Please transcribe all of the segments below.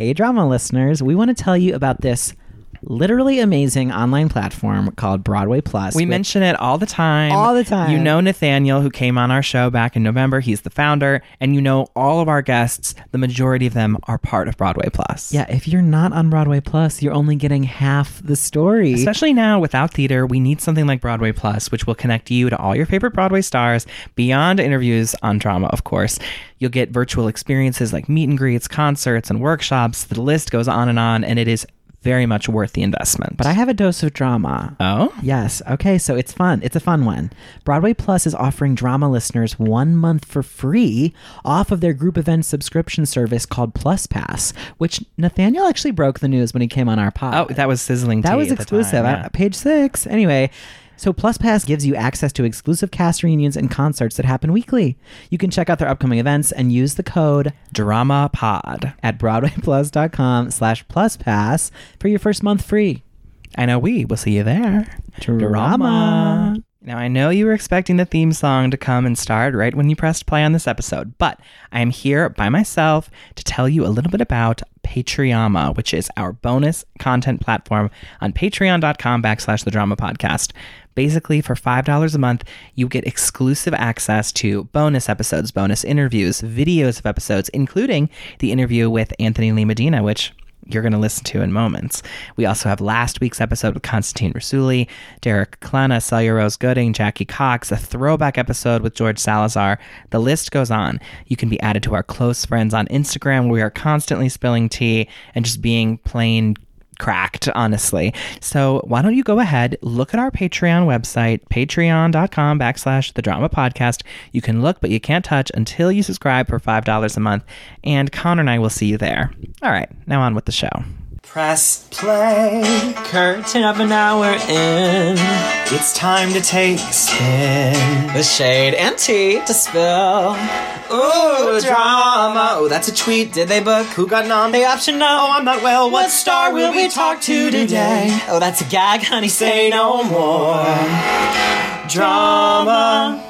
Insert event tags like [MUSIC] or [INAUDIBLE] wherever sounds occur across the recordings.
Hey, drama listeners, we want to tell you about this literally amazing online platform called Broadway Plus. We mention it all the time. All the time. You know Nathaniel, who came on our show back in November. He's the founder. And you know all of our guests, the majority of them are part of Broadway Plus. Yeah, if you're not on Broadway Plus, you're only getting half the story. Especially now without theater, we need something like Broadway Plus, which will connect you to all your favorite Broadway stars beyond interviews on drama, of course. You'll get virtual experiences like meet and greets, concerts, and workshops. The list goes on and on, and it is very much worth the investment. but I have a dose of drama. oh, Yes. Okay. So it's fun. It's a fun one. Broadway Plus is offering drama listeners one month for free off of their group event subscription service called Plus Pass, which Nathaniel actually broke the news when he came on our pod. oh, that was sizzling. That was exclusive. time, yeah. Uh, page six. Anyway, so Plus Pass gives you access to exclusive cast reunions and concerts that happen weekly. You can check out their upcoming events and use the code Drama Pod. at broadwayplus.com slash plus pass for your first month free. I know we will see you there. Drama. Now, I know you were expecting the theme song to come and start right when you pressed play on this episode, but I am here by myself to tell you a little bit about Patreon, which is our bonus content platform on patreon.com backslash the drama podcast. Basically, for $5 a month, you get exclusive access to bonus episodes, bonus interviews, videos of episodes, including the interview with Anthony Lee Medina, which you're going to listen to in moments. We also have last week's episode with Constantine Rousouli, Derek Klena, Celia Rose Gooding, Jackie Cox, a throwback episode with George Salazar. The list goes on. You can be added to our close friends on Instagram. We are constantly spilling tea and just being plain cracked, honestly. So why don't you go ahead, look at our Patreon website, patreon.com backslash the drama podcast. You can look, but you can't touch until you subscribe for $5 a month. And Connor and I will see you there. All right, now on with the show. Press play, curtain up an hour in. It's time to take a spin. The shade and tea to spill. Ooh, drama. Oh, that's a tweet. Did they book? Who got nom? They option no. Oh, I'm not well. What star will we talk to today? Oh, that's a gag, honey. Say no more. Drama.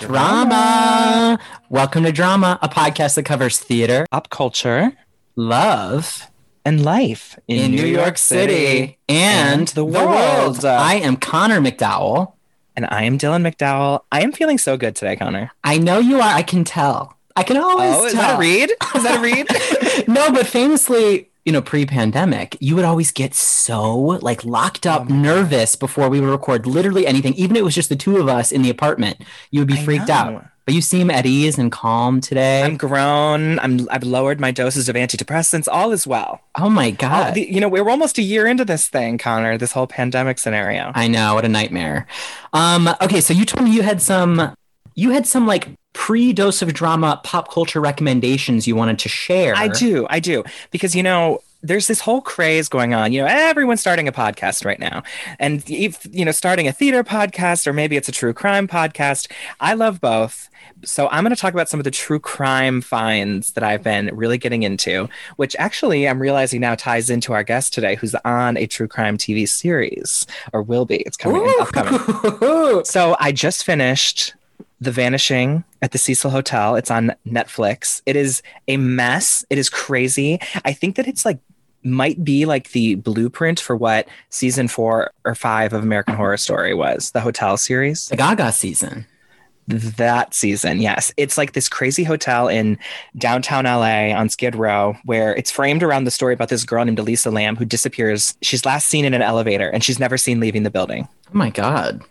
Drama. Welcome to Drama, a podcast that covers theater, pop culture love and life in, New, York City, and, the world. I am Connor McDowell. And I am Dylan McDowell. I am feeling so good today, Connor. I know you are. I can tell. I can always Oh, is tell. that a read? Is that a read? [LAUGHS] [LAUGHS] no, but famously, you know, pre-pandemic, you would always get so like locked Oh up, nervous before we would record literally anything, even if it was just the two of us in the apartment. You would be I freaked know. out. But you seem at ease and calm today. I'm grown. I'm I've lowered my doses of antidepressants. All is well. oh my god. the- you know, we're almost a year into this thing, Connor. This whole pandemic scenario. I know what a nightmare. Um, okay, so you told me you had some, you had some like pre-dose of drama pop culture recommendations you wanted to share. I do, I do, because you know. There's this whole craze going on. You know, everyone's starting a podcast right now. And if, you know, starting a theater podcast or maybe it's a true crime podcast. I love both. So I'm going to talk about some of the true crime finds that I've been really getting into, which actually I'm realizing now ties into our guest today, who's on a true crime TV series or will be. It's coming in upcoming. [LAUGHS] So I just finished The Vanishing at the Cecil Hotel. It's on Netflix. It is a mess. It is crazy. I think that it's like might be like the blueprint for what season four or five of American Horror Story was, the hotel series. the Gaga season. That season, yes. It's like this crazy hotel in downtown LA on Skid Row where it's framed around the story about this girl named Elisa Lam who disappears. She's last seen in an elevator and she's never seen leaving the building. Oh my god.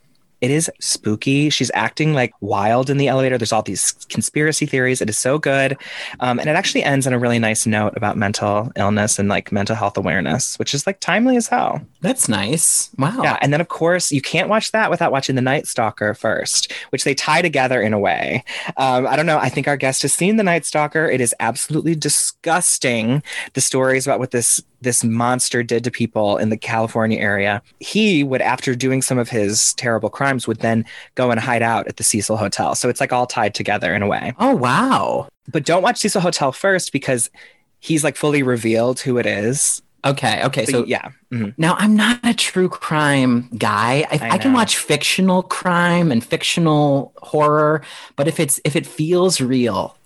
It is spooky. She's acting like wild in the elevator. There's all these conspiracy theories. It is so good. Um, and it actually ends on a really nice note about mental illness and like mental health awareness, which is like timely as hell. That's nice. Wow. Yeah. And then, of course, you can't watch that without watching The Night Stalker first, which they tie together in a way. Um, I don't know. I think our guest has seen The Night Stalker. It is absolutely disgusting. The stories about what this this monster did to people in the California area. He would, after doing some of his terrible crimes, would then go and hide out at the Cecil Hotel. So it's like all tied together in a way. Oh wow. But don't watch Cecil Hotel first because he's like fully revealed who it is. Okay. Okay. So, So yeah. Mhm. now I'm not a true crime guy. I, I I, can watch fictional crime and fictional horror, but if it's if it feels real,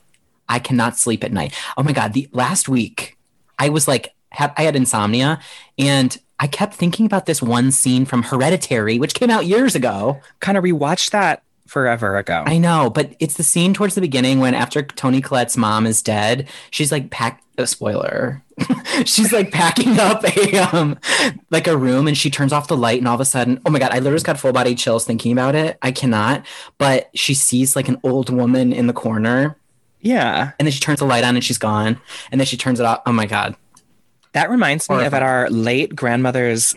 I cannot sleep at night. Oh my god. The last week I was like, ha- I had insomnia, and I kept thinking about this one scene from Hereditary, which came out years ago. Kind of rewatched that forever ago. I know, but it's the scene towards the beginning when after Toni Collette's mom is dead, she's like pack a spoiler. [LAUGHS] she's like packing up a um like a room and she turns off the light and all of a sudden, oh my god, I literally just got full body chills thinking about it. I cannot. But she sees like an old woman in the corner yeah. and then she turns the light on and she's gone. And then she turns it off. Oh my god. That reminds me of at our late grandmother's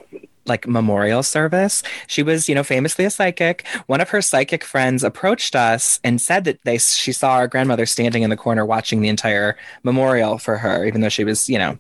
like memorial service. She was, you know, famously a psychic. One of her psychic friends approached us and said that they she saw our grandmother standing in the corner watching the entire memorial for her, even though she was, you know,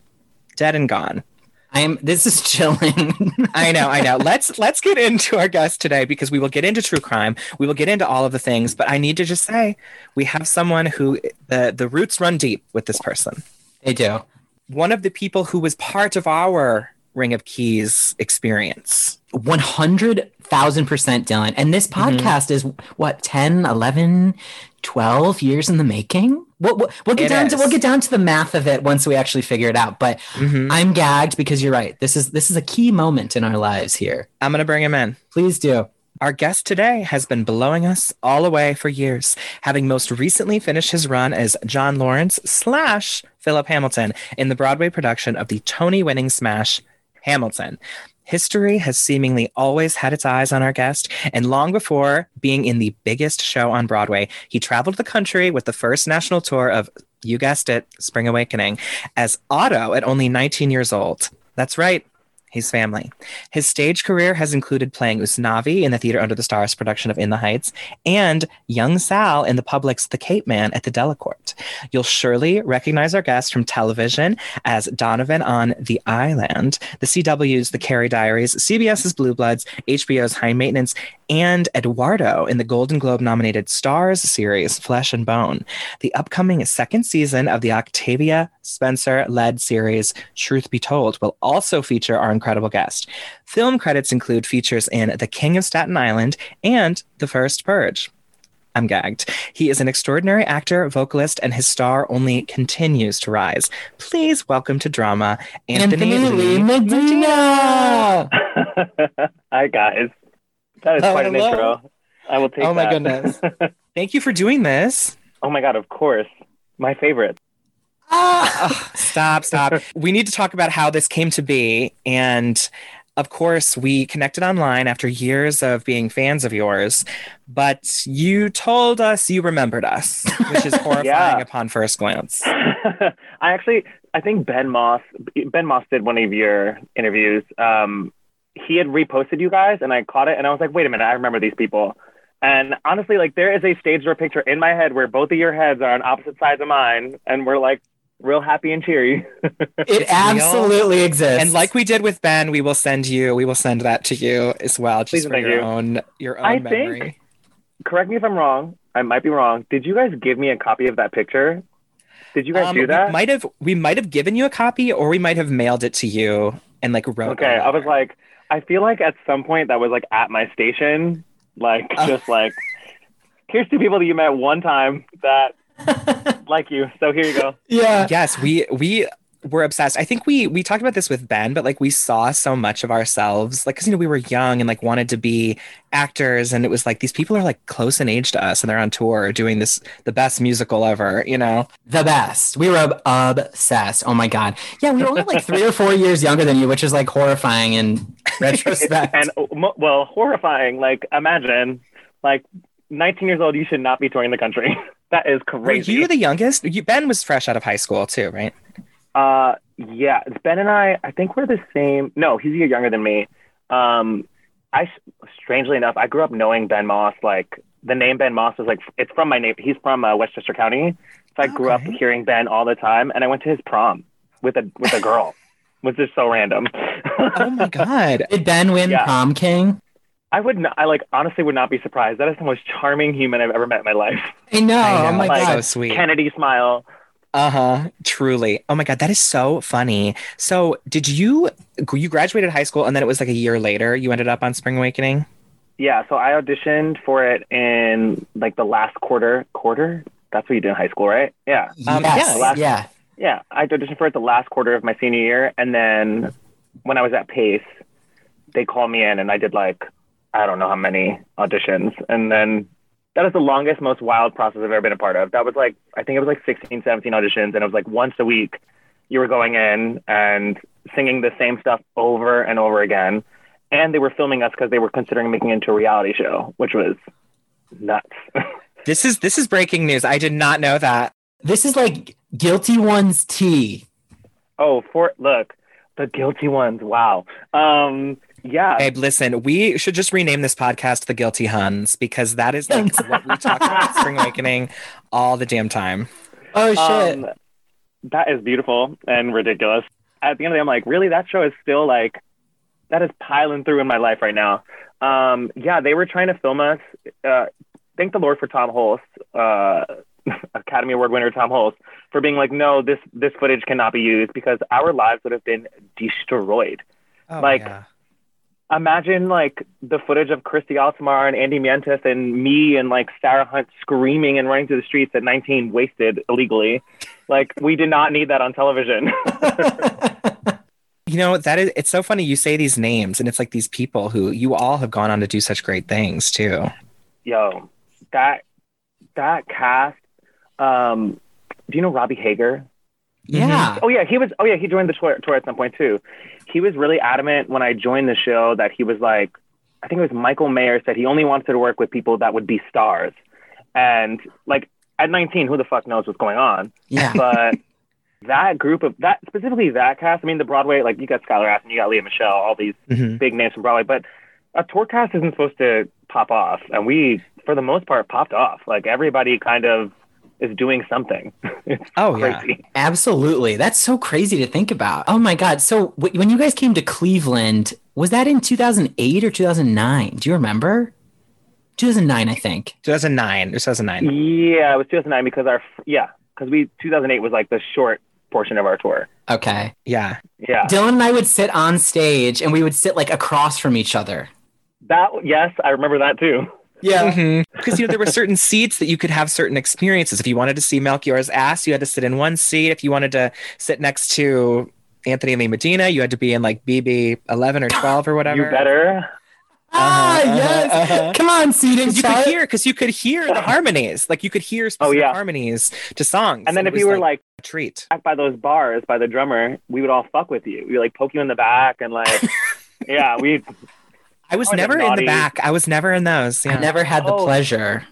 dead and gone. I am this is chilling. [LAUGHS] I know, I know. Let's let's get into our guest today because we will get into true crime. We will get into all of the things, but I need to just say we have someone who the the roots run deep with this person. they do. One of the people who was part of our Ring of Keys experience. 100,000% Dylan. And this Mm-hmm. podcast is what 10, 11, 12 years in the making? We'll, we'll, we'll get It down to we'll get down to the math of it once we actually figure it out. But Mhm. I'm gagged because you're right. This is this is a key moment in our lives here. I'm gonna bring him in. Please do. Our guest today has been blowing us all away for years, having most recently finished his run as John Lawrence slash Philip Hamilton in the Broadway production of the Tony winning smash Hamilton. History has seemingly always had its eyes on our guest, and long before being in the biggest show on Broadway, he traveled the country with the first national tour of, you guessed it, Spring Awakening, as Otto at only 19 years old. That's right, he's family. His stage career has included playing Usnavi in the Theater Under the Starz production of In the Heights and young Sal in the public's The Capeman at the Delacorte. You'll surely recognize our guest from television as Donovan on The Island, the CW's The Carrie Diaries, CBS's Blue Bloods, HBO's High Maintenance, and Eduardo in the Golden Globe nominated Stars series Flesh and Bone. The upcoming second season of the Octavia Spencer led series Truth Be Told will also feature our incredible guest. Film credits include features in The King of Staten Island and The First Purge. I'm gagged. He is an extraordinary actor, vocalist, and his star only continues to rise. Please welcome to drama Anthony, Lee Medina. Hi guys. That is Oh, quite an hello. intro. I will take Oh, my that. goodness. [LAUGHS] Thank you for doing this. oh my god, of course. My favorite. Stop, stop. [LAUGHS] we need to talk about how this came to be. And of course, we connected online after years of being fans of yours, but you told us you remembered us, which is [LAUGHS] horrifying Yeah. upon first glance. [LAUGHS] I actually I think Ben Moss Ben Moss did one of your interviews. Um he had reposted you guys and I caught it and I was like, wait a minute, I remember these people. And honestly, like there is a stage door picture in my head where both of your heads are on opposite sides of mine and we're like real happy and cheery. [LAUGHS] It absolutely exists. And like we did with Ben, we will send you, we will send that to you as well, Please just for your you. own your own I memory. think- Correct me if I'm wrong. I might be wrong. Did you guys give me a copy of that picture? Did you guys Um, do that? We might have we might have given you a copy, or we might have mailed it to you and like wrote. Okay, I was like, I feel like at some point that was like at my station, like Oh. just like, [LAUGHS] here's two people that you met one time that [LAUGHS] like you. So here you go. yeah. yes, we we were obsessed. I think we we talked about this with Ben, but like we saw so much of ourselves, like because you know we were young and like wanted to be actors, and it was like these people are like close in age to us, and they're on tour doing this the best musical ever, you know. The best. We were ob- obsessed. Oh my god. Yeah, we were only like three or four years younger than you, which is like horrifying in [LAUGHS] retrospect. And uh, well, horrifying. Like imagine, like 19 years old, you should not be touring the country. [LAUGHS] that is Were crazy. you the youngest? You, ben was fresh out of high school too, right? Uh, yeah, Ben and I, I think we're the same. No, he's a year younger than me. Um, I strangely enough, I grew up knowing Ben Moss. Like the name Ben Moss is like it's from my name. He's from uh, Westchester County, so I grew up hearing Ben all the time. And I went to his prom with a with a girl, [LAUGHS] which is so random. Oh my god! Did Ben win Yeah. prom king? I would, not, I like honestly would not be surprised. That is the most charming human I've ever met in my life. I know. I Oh my like- god. so sweet. Kennedy smile. Uh huh. Truly. Oh my god, that is so funny. So, did you you graduated high school and then it was like a year later you ended up on Spring Awakening? Yeah, so I auditioned for it in like the last quarter. Quarter? That's what you do in high school, right? Yeah. Um, yes. yeah. Yeah. Yeah, I auditioned for it the last quarter of my senior year, and then when I was at Pace, they called me in, and I did like I don't know how many auditions, and then that is the longest, most wild process I've ever been a part of. That was like I think it was like 16, 17 auditions, and it was like once a week you were going in and singing the same stuff over and over again, and they were filming us because they were considering making it into a reality show, which was nuts. [LAUGHS] This is this is breaking news. I did not know that. This is like guilty one's tea. oh, for look, the guilty ones. Wow. Um, yeah. Babe, listen, we should just rename this podcast The Guilty Huns because that is like what we talk about Spring [LAUGHS] Awakening all the damn time. Oh shit. Um, that is beautiful and ridiculous. At the end of the day, I'm like, really? That show is still like, that is piling through in my life right now. Um, yeah, they were trying to film us. Uh, thank the Lord for Tom Hulce, uh, [LAUGHS] Academy Award winner Tom Hulce, for being like, no, this this footage cannot be used because our lives would have been destroyed. Oh, Like, yeah. Imagine like the footage of Christy Altomare and Andy Mientus and me and like Sarah Hunt screaming and running through the streets at 19, wasted illegally. Like we did not need that on television. [LAUGHS] You know, that is it's so funny you say these names and it's like these people who you all have gone on to do such great things too. Yo, that that cast. Um, do you know Robbie Hager? yeah. Oh yeah, he was. Oh yeah, he joined the tour, tour at some point too. He was really adamant when I joined the show that he was like, I think it was Michael Mayer said he only wanted to work with people that would be stars, and like at 19, who the fuck knows what's going on? Yeah. [LAUGHS] But that group of that specifically that cast. I mean, the Broadway like you got Skylar Astin, you got Lea Michele, all these Mhm. big names from Broadway, but a tour cast isn't supposed to pop off, and we for the most part popped off. Like everybody kind of is doing something. [LAUGHS] it's Oh yeah. Absolutely. That's so crazy to think about. Oh my God. So w- when you guys came to Cleveland, was that in 2008 or 2009? Do you remember? 2009, I think. 2009 or 2009. Yeah, it was 2009 because our yeah, because we 2008 was like the short portion of our tour. Okay. Yeah. Yeah, Dylan and I would sit on stage and we would sit like across from each other. that yes, I remember that too. Yeah. Because you know there were certain seats that you could have certain experiences. If you wanted to see Melchior's ass, you had to sit in one seat. If you wanted to sit next to Anthony Lee Medina, you had to be in like BB 11 or [GASPS] 12 or whatever. You better. Ah, Uh-huh, yes. uh-huh. Come on, seating Because you could hear, because you could hear the [LAUGHS] harmonies, like you could hear specific yeah. harmonies to songs. And then It if was you were like a treat. back by those bars by the drummer, we would all fuck with you. We would like poke you in the back and like, [LAUGHS] yeah, we. I was Oh, never in the back. I was never in those. Yeah. I never had the Oh. pleasure.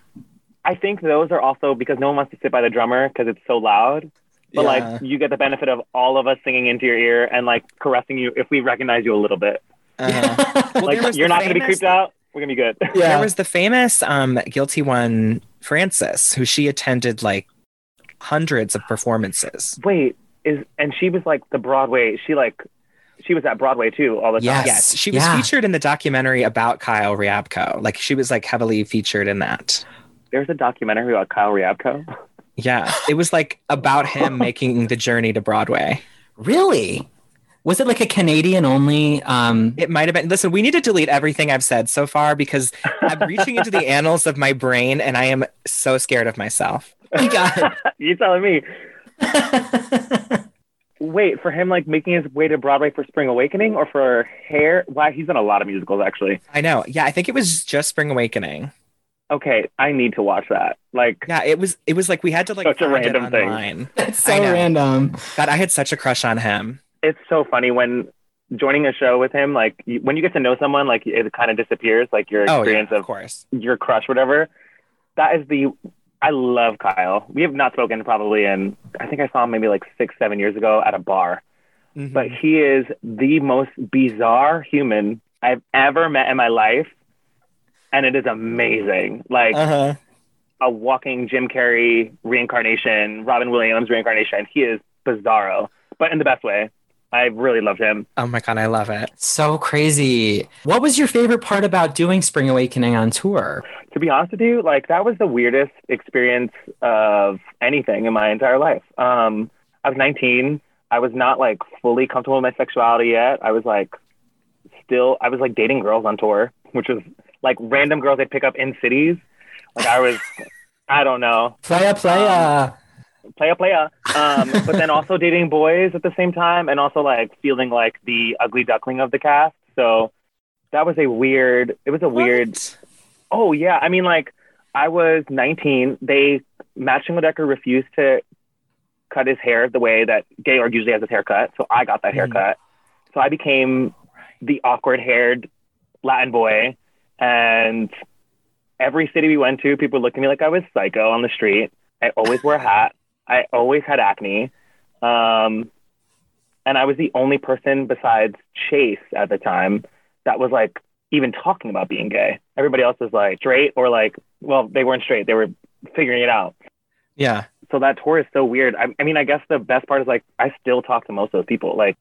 I think those are also because no one wants to sit by the drummer because it's so loud. But Yeah. like, you get the benefit of all of us singing into your ear and like caressing you if we recognize you a little bit. Uh-huh. Well, like, there you're the not going to be creeped out. We're gonna be good. Yeah. There was the famous um, guilty one, Frances, who she attended like hundreds of performances. Wait, is and she was like the Broadway. She like she was at Broadway too all the time. Yes. Yes, she was Yeah. featured in the documentary about Kyle Riabko. Like she was like heavily featured in that. There's a documentary about Kyle Riabko. Yeah, it was like about him [LAUGHS] making the journey to Broadway. Really? Was it like a Canadian only? Um, It might have been. Listen, we need to delete everything I've said so far because I'm reaching into the [LAUGHS] annals of my brain and I am so scared of myself. my God. [LAUGHS] you telling me? Wait, for him like making his way to Broadway for Spring Awakening or for Hair? Why he's in a lot of musicals actually. I know. Yeah, I think it was just Spring Awakening. Okay, I need to watch that. Like, Yeah, it was. It was like we had to like Such a random thing. online. That's so random. God, I had such a crush on him. it's so funny when joining a show with him. Like, you, when you get to know someone, like it kind of disappears. Like your Oh yeah, experience of of course. your crush, whatever. That is the. I love Kyle. We have not spoken probably in. I think I saw him maybe like six, seven years ago at a bar. Mhm. but he is the most bizarre human I've ever met in my life. And it is amazing. Like uh-huh. a walking Jim Carrey reincarnation, Robin Williams reincarnation. He is bizarro, but in the best way. I really loved him. Oh my god, I love it. So crazy. What was your favorite part about doing Spring Awakening on tour? To be honest with you, like that was the weirdest experience of anything in my entire life. Um, I was 19. I was not like fully comfortable with my sexuality yet. I was like still, I was like dating girls on tour, which was like random girls I'd pick up in cities. Like I was, [LAUGHS] I don't know. Playa, playa. Playa playa. Um, [LAUGHS] but then also dating boys at the same time, and also like feeling like the ugly duckling of the cast. So that was a weird. It was a weird. Oh yeah, I mean like I was 19. They Matt Decker refused to cut his hair the way that Georg usually has his haircut, so I got that Mm. haircut. So I became the awkward haired Latin boy, and every city we went to, people looked at me like I was psycho on the street. I always wore a hat. I always had acne. Um, and I was the only person besides Chase at the time that was like even talking about being gay. Everybody else was like straight or like, well, they weren't straight. They were figuring it out. Yeah. So that tour is so weird. I, I mean, I guess the best part is like I still talk to most of those people. Like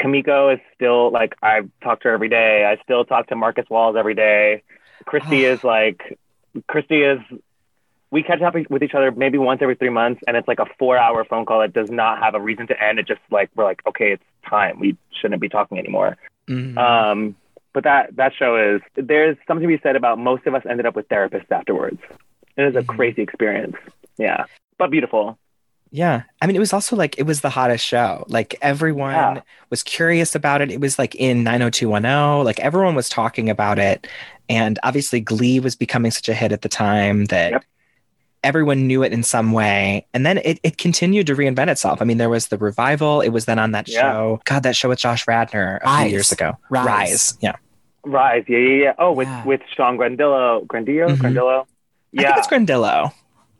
Kimiko is still like I talk to her every day. I still talk to Marcus Walls every day. Christy is like Christy is we catch up with each other maybe once every three months and it's like a four hour phone call that does not have a reason to end. It just like we're like, okay, it's time. We shouldn't be talking anymore. Mhm. Um, but that that show is there's something to be said about most of us ended up with therapists afterwards. It is a Mhm. crazy experience. Yeah. But beautiful. Yeah. I mean, it was also like, it was the hottest show. Like, everyone Yeah. was curious about it. It was like in 90210, like, everyone was talking about it. And obviously, Glee was becoming such a hit at the time that Yep. Everyone knew it in some way. And then it, it continued to reinvent itself. I mean, there was the revival, it was then on that Yeah. show. God, that show with Josh Radnor a Rise. few years ago. Rise. Yeah. Rise, yeah, yeah, yeah. Oh, with Yeah. with Sean Grandillo, Grandillo, Mhm. Grandillo. I Yeah, think it's Grandillo.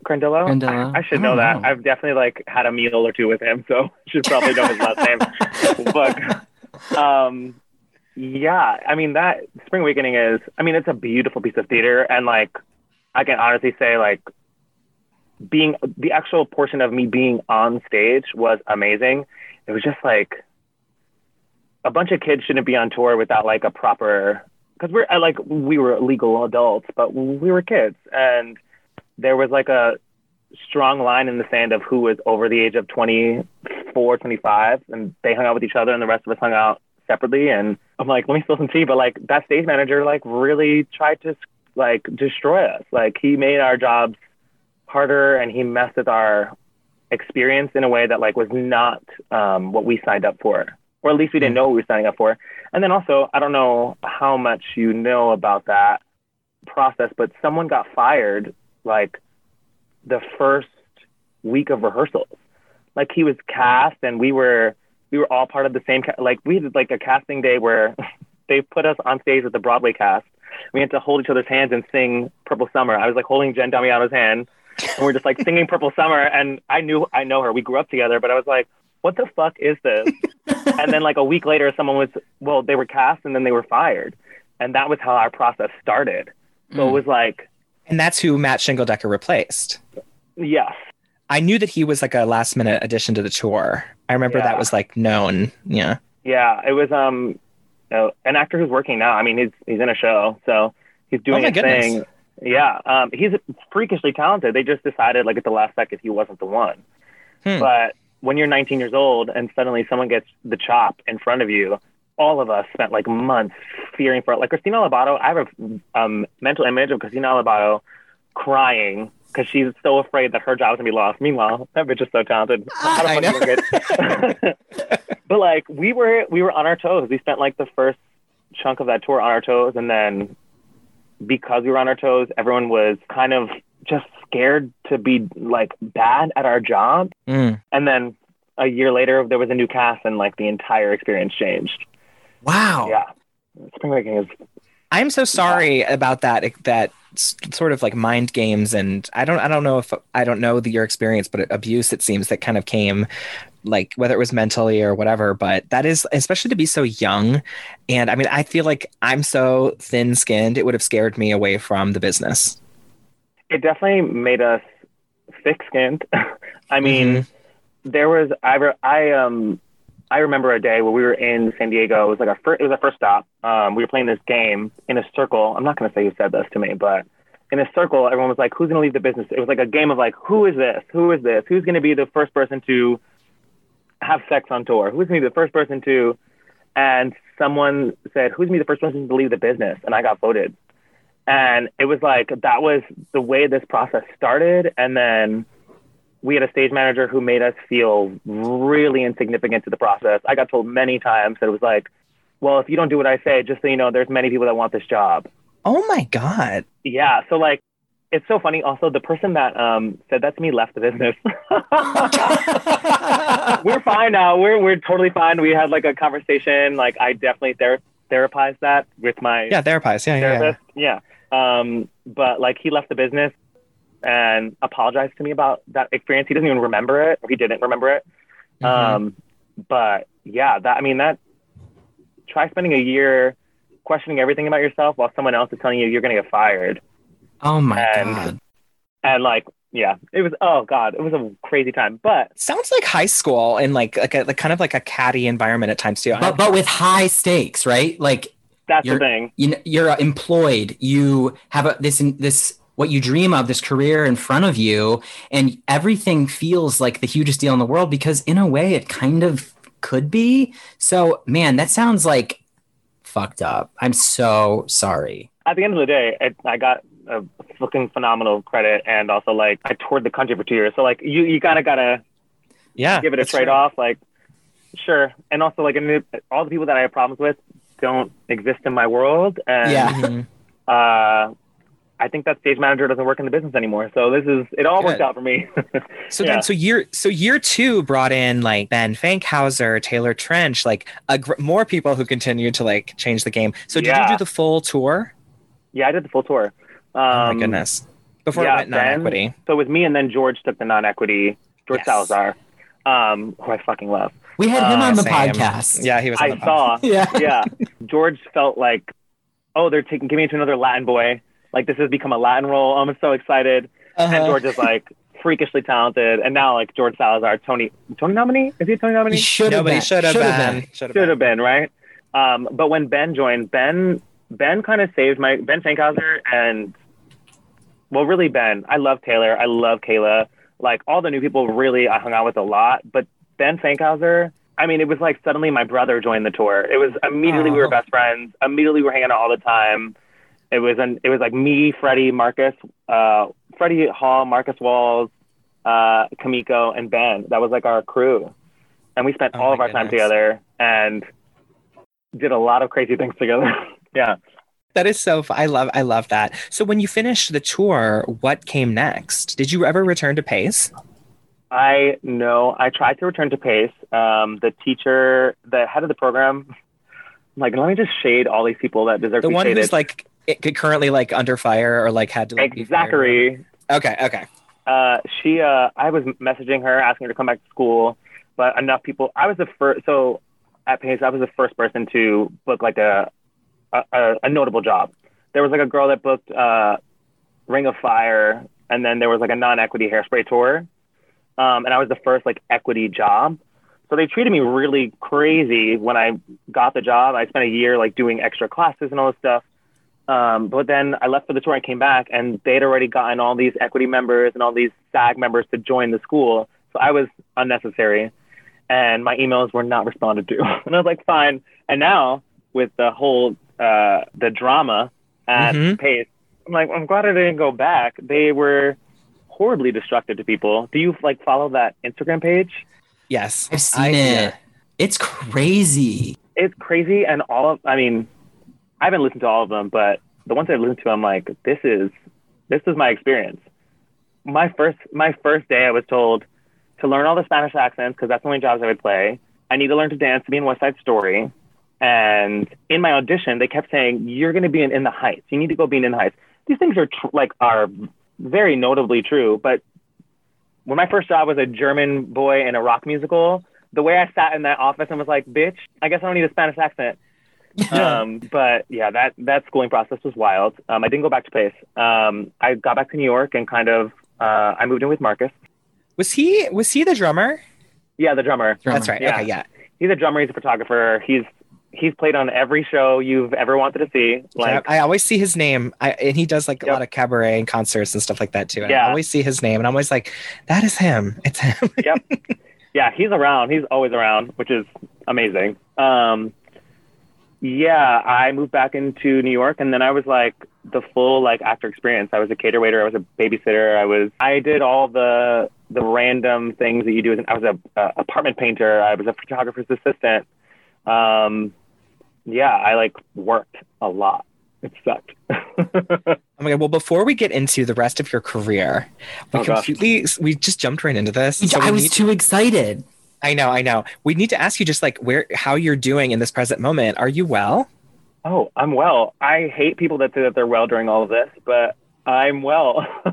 Grandillo. Grandillo? I, I should I know that. know. I've definitely like had a meal or two with him, so [LAUGHS] should probably know his last name. [LAUGHS] But um, yeah, I mean that Spring Awakening is. I mean, it's a beautiful piece of theater, and like I can honestly say, like being the actual portion of me being on stage was amazing. It was just like a bunch of kids shouldn't be on tour without like a proper because we're like we were legal adults, but we were kids, and there was like a strong line in the sand of who was over the age of 24, 25, and they hung out with each other, and the rest of us hung out separately. And I'm like, let me spill some tea, but like that stage manager like really tried to like destroy us. Like he made our jobs harder, and he messed with our experience in a way that like was not um, what we signed up for, or at least we didn't know what we were signing up for. And then also, I don't know how much you know about that process, but someone got fired like the first week of rehearsals. Like he was cast, and we were we were all part of the same. Ca- like we did like a casting day where [LAUGHS] they put us on stage with the Broadway cast. We had to hold each other's hands and sing Purple Summer. I was like holding Jen Damiano's hand, and we're just like singing Purple Summer. And I knew I know her. We grew up together, but I was like, what the fuck is this? [LAUGHS] and then like a week later, someone was well, they were cast and then they were fired, and that was how our process started. So it was like, And that's who Matt Shingledecker replaced. yes, I knew that he was like a last minute addition to the tour. I remember Yeah. that was like known. Yeah. Yeah, it was um uh, an actor who's working now. I mean, he's he's in a show, so he's doing Oh my his goodness. thing. Yeah, um, he's freakishly talented. They just decided like at the last second he wasn't the one. Hmm. But when you're 19 years old and suddenly someone gets the chop in front of you, all of us spent like months fearing for it. Like Christina Lobato, I have a um, mental image of Christina Lobato crying because she's so afraid that her job is gonna be lost. Meanwhile, that bitch is so talented. I fuck you gonna get- [LAUGHS] but like we were we were on our toes. We spent like the first chunk of that tour on our toes, and then because we were on our toes, everyone was kind of just scared to be like bad at our job. Mm. And then a year later, there was a new cast, and like the entire experience changed. Wow. Yeah, Spring Awakening is I'm so sorry about that. That sort of like mind games, and I don't. I don't know if I don't know the, your experience, but abuse. It seems that kind of came, like whether it was mentally or whatever. But that is especially to be so young, and I mean, I feel like I'm so thin skinned. It would have scared me away from the business. it definitely made us thick-skinned. [LAUGHS] I mean, there was I I um I remember a day where we were in San Diego. It was like our first. It was our first stop. Um, we were playing this game in a circle. I'm not going to say who said this to me, but in a circle, everyone was like, "Who's going to leave the business?" It was like a game of like, "Who is this? Who is this? Who's going to be the first person to have sex on tour? Who's going to be the first person to?" And someone said, "Who's going to be the first person to leave the business?" And I got voted. And it was like that was the way this process started, and then we had a stage manager who made us feel really insignificant to the process. I got told many times that it was like, well, if you don't do what I say, just so you know, there's many people that want this job. Oh my god. Yeah. So like, it's so funny. Also, the person that um, said that to me left the business. [LAUGHS] we're fine now. We're we're totally fine. We had like a conversation. Like I definitely ther- therapized that with my Yeah, therapist. Yeah, yeah, yeah. therapist. Yeah. Um, but like he left the business and apologized to me about that experience. He doesn't even remember it, or he didn't remember it. Mhm. Um, but yeah, that I mean that. Try spending a year questioning everything about yourself while someone else is telling you you're going to get fired. Oh my And- god. And like, yeah, it was. Oh god, it was a crazy time. But Sounds like high school and like like a like kind of like a catty environment at times too. But but with high stakes, right? Like that's You're- the thing. you know, you're employed. You have a, this this what you dream of, this career in front of you, and everything feels like the hugest deal in the world because in a way it kind of could be. So man, that sounds like fucked up. I'm so sorry. At the end of the day, it, I got a fucking phenomenal credit, and also like I toured the country for two years. So like, you you kind of gotta yeah, give it a that's trade off. Like, sure. And also, like, I all the people that I have problems with don't exist in my world. And Yeah. Mhm. uh, I think that stage manager doesn't work in the business anymore. So this is it all worked out for me. [LAUGHS] So Yeah. then, so year so year two brought in like Ben Fankhauser, Taylor Trench, like a gr- more people who continued to like change the game. So did Yeah. you do the full tour? yeah, I did the full tour. Um, oh my goodness! Before yeah, it went non-equity. Ben- So with me and then George took the non-equity. George Yes. Salazar, um, who I fucking love. We had him Uh, on the Same. podcast. Yeah, he was. On I the saw. [LAUGHS] Yeah. yeah. George felt like, oh, they're taking giving it to another Latin boy. Like this has become a Latin role. I'm so excited. Uh-huh. And George is like freakishly talented. And now like George Salazar, Tony, Tony nominee? Is he a Tony nominee? should have been. should have Should been. Should Should have been right. Um, but when Ben joined, Ben Ben kind of saved my Ben Fankhauser and well, really Ben. I love Taylor. I love Kayla. Like all the new people, really I hung out with a lot. But Ben Fankhauser, I mean, it was like suddenly my brother joined the tour. It was immediately we were Oh. best friends. Immediately we were hanging out all the time. It was an it was like me, Freddie, Marcus, uh, Freddie Hall, Marcus Walls, uh, Kimiko, and Ben. That was like our crew, and we spent Oh all of our time together and did a lot of crazy things together. [LAUGHS] yeah. That is so. fu- I love. I love that. So when you finished the tour, what came next? Did you ever return to Pace? I know. I tried to return to Pace. Um, the teacher, the head of the program, [LAUGHS] like, let me just shade all these people that deserve The to be one shaded. who's like it, currently like under fire or like had to like? Zachary. Okay. Okay. Uh, she, uh, I was messaging her, asking her to come back to school, but enough people. I was the first. So at Pace, I was the first person to book like a a, a, a notable job. There was like a girl that booked uh, Ring of Fire, and then there was like a non-equity hairspray tour, um, and I was the first like equity job. So they treated me really crazy when I got the job. I spent a year like doing extra classes and all this stuff. Um, but then I left for the tour and came back, and they'd already gotten all these equity members and all these SAG members to join the school. So I was unnecessary, and my emails were not responded to. [LAUGHS] and I was like, fine. And now with the whole uh, the drama at Mhm. Pace, I'm like, I'm glad I didn't go back. They were horribly destructive to people. Do you like follow that Instagram page? Yes. I've seen I- it. yeah. It's crazy. it's crazy and all of i mean i haven't listened to all of them but the ones i've listened to i'm like this is this is my experience. My first my first day i was told to learn all the spanish accents because that's the only jobs i would play. I need to learn to dance to be in west side story. And in my audition they kept saying you're going to be in in the heights. You need to go be in in the heights. These things are tr- like are very notably true but when my first job was a german boy in a rock musical the way I sat in that office and was like, "Bitch, I guess I don't need a Spanish accent." Um, but yeah, that that schooling process was wild. Um, I didn't go back to Pace. Um, I got back to New York and kind of uh, I moved in with Marcus. Was he was he the drummer? Yeah, the drummer. That's right. Yeah. Okay. Yeah. He's a drummer. He's a photographer. He's he's played on every show you've ever wanted to see. Like I, I always see his name, I, and he does like a lot of cabaret and concerts and stuff like that too. And I always see his name, and I'm always like, "That is him. It's him." yep. [LAUGHS] yeah, he's around. He's always around, which is amazing. Um, yeah, I moved back into New York, and then I was like the full like actor experience. I was a cater waiter. I was a babysitter. I was I did all the the random things that you do. I was a, a apartment painter. I was a photographer's assistant. Um, yeah, I like worked a lot. It sucked. [LAUGHS] Oh my god! Well, before we get into the rest of your career, we Oh, gosh. completely we just jumped right into this. so I was need- too excited. I know, I know. We need to ask you just like where how you're doing in this present moment. Are you well? oh, I'm well. I hate people that say that they're well during all of this, but I'm well. [LAUGHS]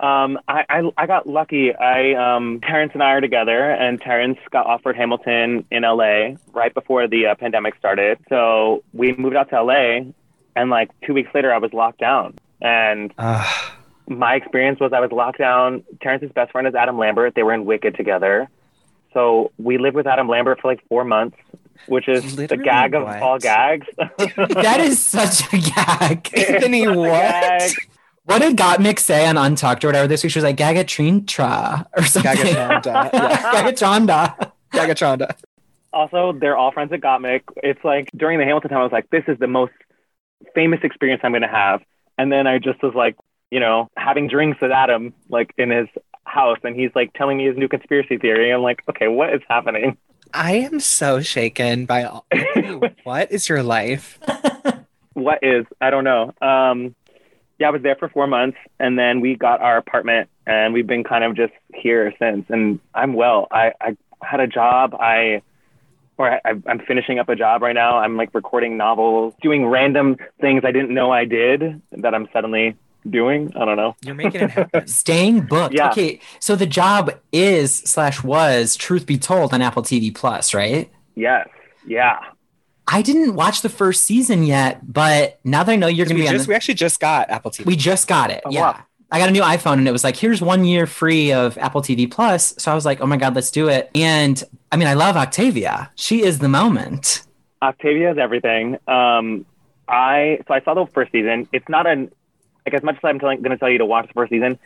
um, I, I I got lucky. I um, Terrence and I are together, and Terrence got offered Hamilton in LA right before the uh, pandemic started. So we moved out to LA, and like two weeks later, I was locked down. And Uh, my experience was I was locked down. Terrence's best friend is Adam Lambert. They were in Wicked together. So we lived with Adam Lambert for like four months, which is the Literally gag of all gags. [LAUGHS] That is such a gag. [LAUGHS] Anthony, what? gag. What did Gottmik say on Untucked or whatever this week? She was like Gagatrintra or something. Gagatronda, [LAUGHS] yeah. Gagatronda. Gagatronda. Also, they're all friends at Gottmik. It's like during the Hamilton time, I was like, this is the most famous experience I'm going to have. And then I just was like, you know, having drinks with Adam, like in his house, and he's like telling me his new conspiracy theory. I'm like, okay, what is happening? I am so shaken by all. [LAUGHS] What is your life? what is i don't know um yeah i was there for four months and then we got our apartment and we've been kind of just here since and i'm well i i had a job i or I, i'm finishing up a job right now i'm like recording novels doing random things i didn't know i did that i'm suddenly doing i don't know You're making it happen. [LAUGHS] Staying booked. Yeah. Okay, so the job is slash was Truth Be Told on Apple TV Plus, right? yes yeah I didn't watch the first season yet, but now that I know you're going to we, be on just, the, we actually just got Apple TV. we just got it. Oh, yeah. wow. I got a new iPhone and it was like, here's one year free of Apple TV Plus. So I was like, oh my God, let's do it. And I mean, I love Octavia. She is the moment. Octavia is everything. Um, I so I saw the first season. It's not an like as much as I'm telling, going to tell you to watch the first season.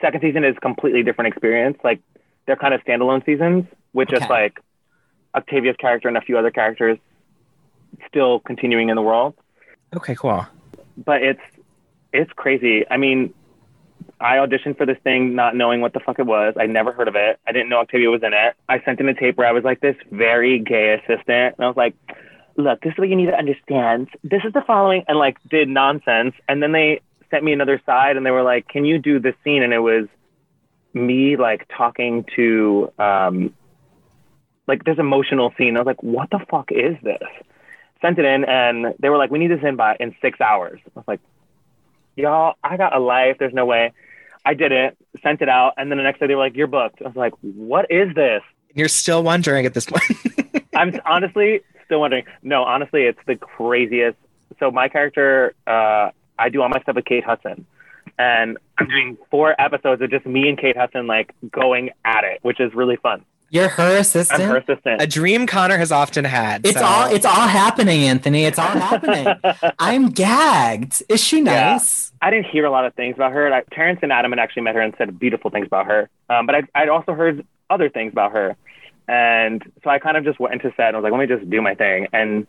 Second season is completely different experience. Like they're kind of standalone seasons with just like Octavia's character and a few other characters still continuing in the world. okay, cool. But it's it's crazy. I mean, I auditioned for this thing not knowing what the fuck it was. I never heard of it. I didn't know Octavia was in it. I sent in a tape where I was like this very gay assistant, and I was like, "Look, this is what you need to understand. This is the following," and like did nonsense. And then they sent me another side, and they were like, "Can you do this scene?" And it was me like talking to um like this emotional scene. I was like, "What the fuck is this?" Sent it in, and they were like, "We need this in by in six hours." I was like, "Y'all, I got a life. There's no way." I did it, sent it out, and then the next day they were like, "You're booked." I was like, "What is this?" You're still wondering at this point. [LAUGHS] I'm honestly still wondering. No, honestly, it's the craziest. So my character, uh, I do all my stuff with Kate Hudson, and I'm doing four episodes of just me and Kate Hudson like going at it, which is really fun. You're her assistant. I'm her assistant. a dream Connor has often had. it's so- all it's all happening, Anthony. It's all happening. [LAUGHS] I'm gagged. Is she Yeah. nice? I didn't hear a lot of things about her. I, Terrence and Adam had actually met her and said beautiful things about her. Um, but I, I'd also heard other things about her. And so I kind of just went into set and was like, let me just do my thing. And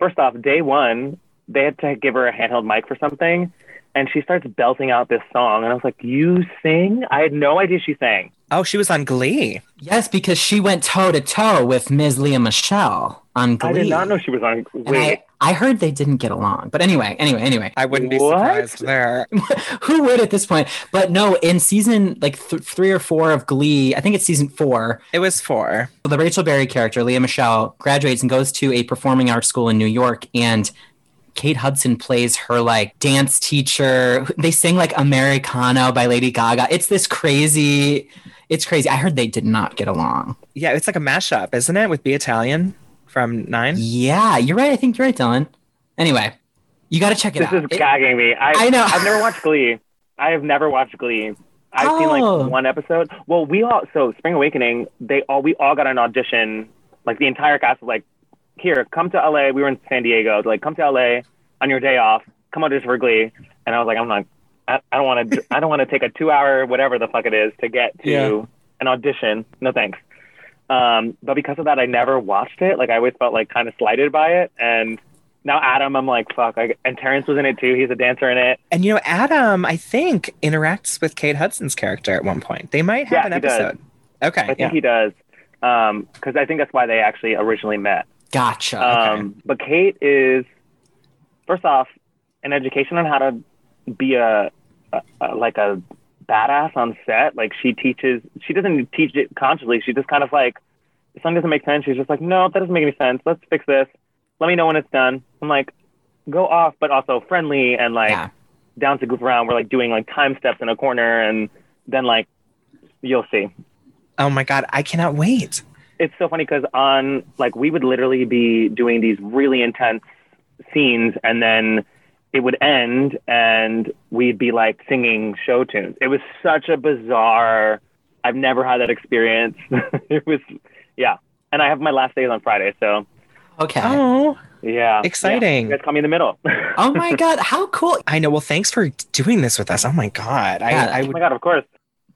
first off, day one, they had to give her a handheld mic for something. And she starts belting out this song. And I was like, you sing? I had no idea she sang. Oh, she was on Glee. Yes, because she went toe to toe with Ms. Lea Michele on Glee. I did not know she was on. And Wait, I, I heard they didn't get along. But anyway, anyway, anyway. I wouldn't be What? surprised there. [LAUGHS] Who would at this point? But no, in season like th- three or four of Glee, I think it's season four, It was four. the Rachel Berry character, Lea Michele, graduates and goes to a performing arts school in New York. And Kate Hudson plays her like dance teacher. They sing like Americano by Lady Gaga. It's this crazy, it's crazy. I heard they did not get along. Yeah, it's like a mashup, isn't it, with Be Italian from Nine? Yeah, you're right. I think you're right, Dylan. Anyway, you got to check it this out. is It- gagging me. I, I know. I've never watched Glee. I have never watched Glee. I've seen Oh. like one episode. Well, we all so Spring Awakening. They all we all got an audition. Like the entire cast was like, "Here, come to LA." We were in San Diego. Like, come to LA on your day off. Come audition for Glee. And I was like, I'm not. I, I don't want to. I don't want to take a two-hour whatever the fuck it is to get to Yeah. an audition. No thanks. Um, but because of that, I never watched it. Like I always felt like kind of slighted by it, and now Adam, I'm like, fuck. I, and Terrence was in it too. He's a dancer in it. And you know, Adam, I think interacts with Kate Hudson's character at one point. They might have Yeah, an he does. episode. Okay, I think yeah. he does. Um, because I think that's why they actually originally met. Gotcha. Um, but Kate is, first off, an education on how to be a, a, a like a badass on set. Like she teaches, she doesn't teach it consciously. She just kind of like, if something doesn't make sense, she's just like, no, that doesn't make any sense. Let's fix this. Let me know when it's done. I'm like, go off, but also friendly and like yeah. down to goof around. We're like doing like time steps in a corner, and then like you'll see. oh my god, I cannot wait. It's so funny because on like we would literally be doing these really intense scenes and then it would end and we'd be like singing show tunes it was such a bizarre i've never had that experience [LAUGHS] it was yeah and i have my last days on friday so Okay. Oh, yeah Exciting. yeah. you guys call me in the middle Oh my [LAUGHS] god, how cool! I know. Well, thanks for doing this with us. Oh my god, I, Yeah. I oh would. my god of course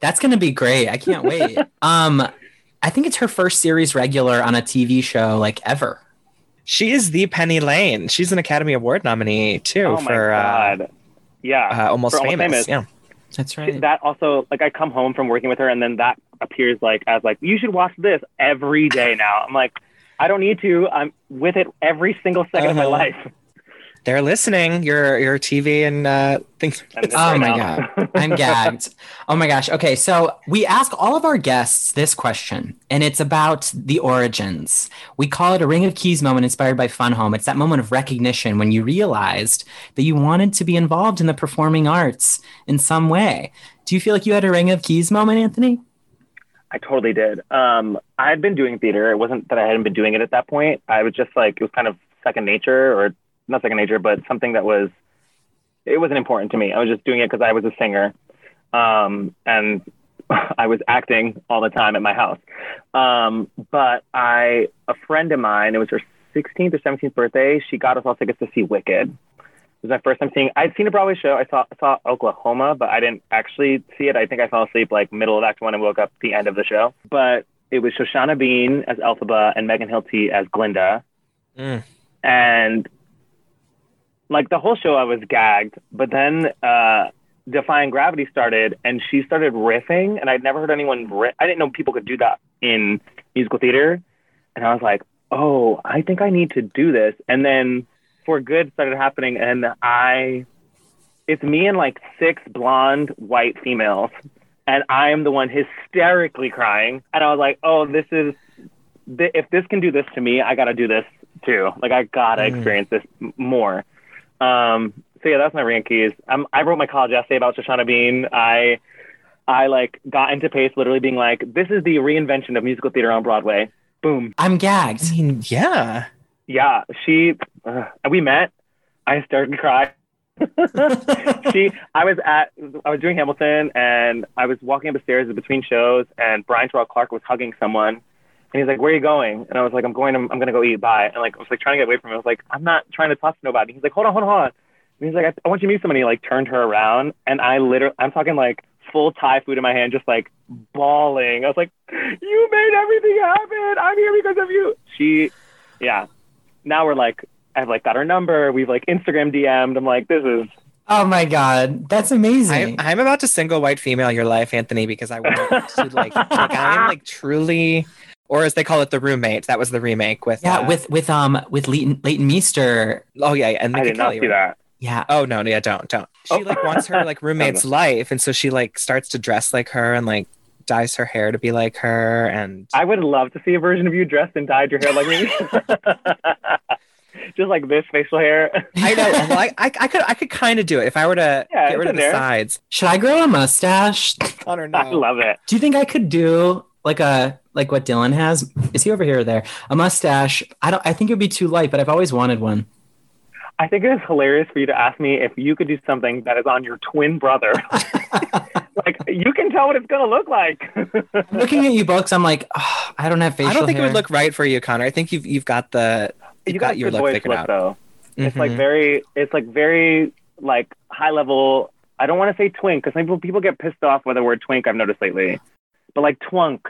That's gonna be great. I can't wait. [LAUGHS] um, I think it's her first series regular on a TV show like ever. She is the Penny Lane. She's an Academy Award nominee too oh my for uh, god yeah uh, Almost For Almost famous. Famous. Yeah. That's right. that also like I come home from working with her and then that appears like as like you should watch this every day now. I'm like I don't need to. I'm with it every single 2nd of my Uh-huh. life. They're listening. Your your TV and uh, things. [LAUGHS] Oh my now. god, I'm gagged. Oh my gosh. Okay, so we ask all of our guests this question, and it's about the origins. We call it a Ring of Keys moment inspired by Fun Home. It's that moment of recognition when you realized that you wanted to be involved in the performing arts in some way. Do you feel like you had a Ring of Keys moment, Anthony? I totally did. Um, I had been doing theater. It wasn't that I hadn't been doing it at that point. I was just like it was kind of second nature, or not second nature, but something that was. It wasn't important to me. I was just doing it because I was a singer, um, and [LAUGHS] I was acting all the time at my house. Um, but I, a friend of mine, it was her 16th or 17th birthday. She got us all tickets to see Wicked. It was my first time seeing. I'd seen a Broadway show. I saw saw Oklahoma, but I didn't actually see it. I think I fell asleep like middle of Act One and woke up the end of the show. But it was Shoshana Bean as Elphaba and Megan Hilty as Glinda, Mm. and like the whole show, I was gagged. But then uh, Defying Gravity started, and she started riffing, and I'd never heard anyone. Riff. I didn't know people could do that in musical theater, and I was like, oh, I think I need to do this. And then For Good started happening, and I, it's me and like six blonde white females, and I am the one hysterically crying. And I was like, oh, this is, th- if this can do this to me, I gotta do this too. Like I gotta Mm. experience this m- more. Um, so yeah, that's my rank keys. Um, I wrote my college essay about Shoshana Bean. I, I like got into Pace literally being like, this is the reinvention of musical theater on Broadway. Boom. I'm gagged. I mean, yeah. Yeah, she. Uh, we met. I started to cry. [LAUGHS] she. I was at. I was doing Hamilton, and I was walking up the stairs between shows, and Bryan Terrell Clark was hugging someone, and he's like, "Where are you going?" And I was like, "I'm going. To, I'm going to go eat. Bye." And like, I was like trying to get away from him. I was like, "I'm not trying to talk to nobody." He's like, "Hold on, hold on, hold on." And he's like, I, "I want you to meet somebody." He, like turned her around, and I literally, I'm talking like full Thai food in my hand, just like bawling. I was like, "You made everything happen. I'm here because of you." She, yeah. Now we're like, I've like got her number. We've like Instagram DM'd. I'm like, this is Oh my god, that's I, amazing. I'm about to single white female your life, Anthony, because I want to like, [LAUGHS] like I am like truly, or as they call it, the roommate. That was the remake with yeah, uh, with with um with Leighton, Leighton Meester. oh yeah, and I Minka did not see right? that. Yeah. Oh no, yeah, don't don't. She Oh. like wants her like [LAUGHS] roommate's life, and so she like starts to dress like her and like dyes her hair to be like her, and I would love to see a version of you dressed and dyed your hair like me. [LAUGHS] Just like this facial hair. I know. [LAUGHS] Well, I, I, I could I could kind of do it if I were to Yeah, get rid of the there. sides. Should I grow a mustache? Connor, no. I love it. Do you think I could do like a like what Dylan has? Is he over here or there? A mustache. I don't. I think it would be too light, but I've always wanted one. I think it is hilarious for you to ask me if you could do something that is on your twin brother. [LAUGHS] like you can tell what it's gonna look like. [LAUGHS] Looking at you books, I'm like, oh, I don't have facial I don't think it would look right for you, Connor. I think you've you've got the you've you got, got your look boys figured look out. though. It's like Mhm. very, it's like very like high level. I don't want to say twink because people people get pissed off by the word twink. I've noticed lately, but like twunk.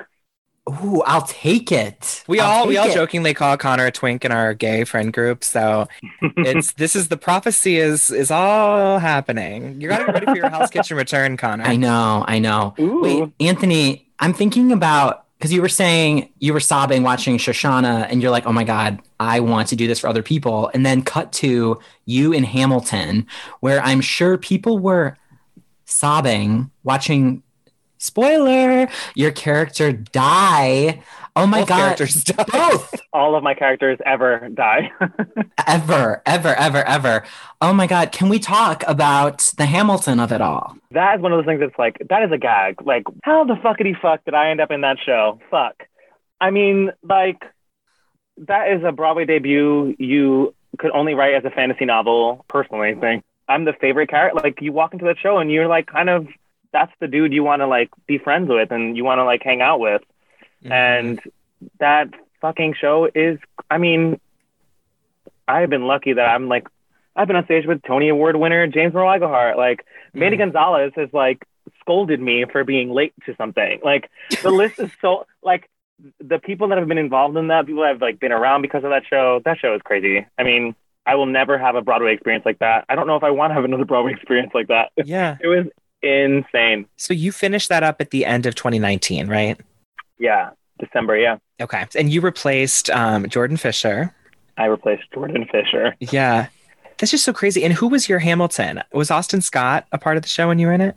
Ooh, I'll take it. We I'll all we all it. jokingly call Connor a twink in our gay friend group. So [LAUGHS] it's this is the prophecy is is all happening. You gotta be ready for your Hell's [LAUGHS] Kitchen return, Connor. I know, I know. Ooh. Wait, Anthony, I'm thinking about because you were saying you were sobbing watching Shoshana, and you're like, oh my God, I want to do this for other people. And then cut to you in Hamilton, where I'm sure people were sobbing watching, spoiler, your character die. Oh my Both God. characters die. Both. [LAUGHS] All of my characters ever die. [LAUGHS] ever, ever, ever, ever. Oh my God. Can we talk about the Hamilton of it all? that is one of those things that's like that is a gag. Like, how the fuckity fuck did I end up in that show? Fuck. I mean, like, that is a Broadway debut you could only write as a fantasy novel. Personally, I think I'm the favorite character. Like, you walk into that show and you're like, kind of, that's the dude you want to like be friends with and you want to like hang out with. Mm-hmm. And that fucking show is, I mean, I've been lucky that I'm like, I've been on stage with Tony Award winner James Iglehart. Like, Mandy Gonzalez has like scolded me for being late to something. Like, the list is so [LAUGHS] like the people that have been involved in that, people that have like been around because of that show. That show is crazy. I mean, I will never have a Broadway experience like that. I don't know if I want to have another Broadway [LAUGHS] experience like that. yeah. It was insane. So you finished that up at the end of 2019, right? Yeah, December. Yeah, Okay. And you replaced um, Jordan Fisher. I replaced Jordan Fisher. Yeah. That's just so crazy. And who was your Hamilton? Was Austin Scott a part of the show when you were in it?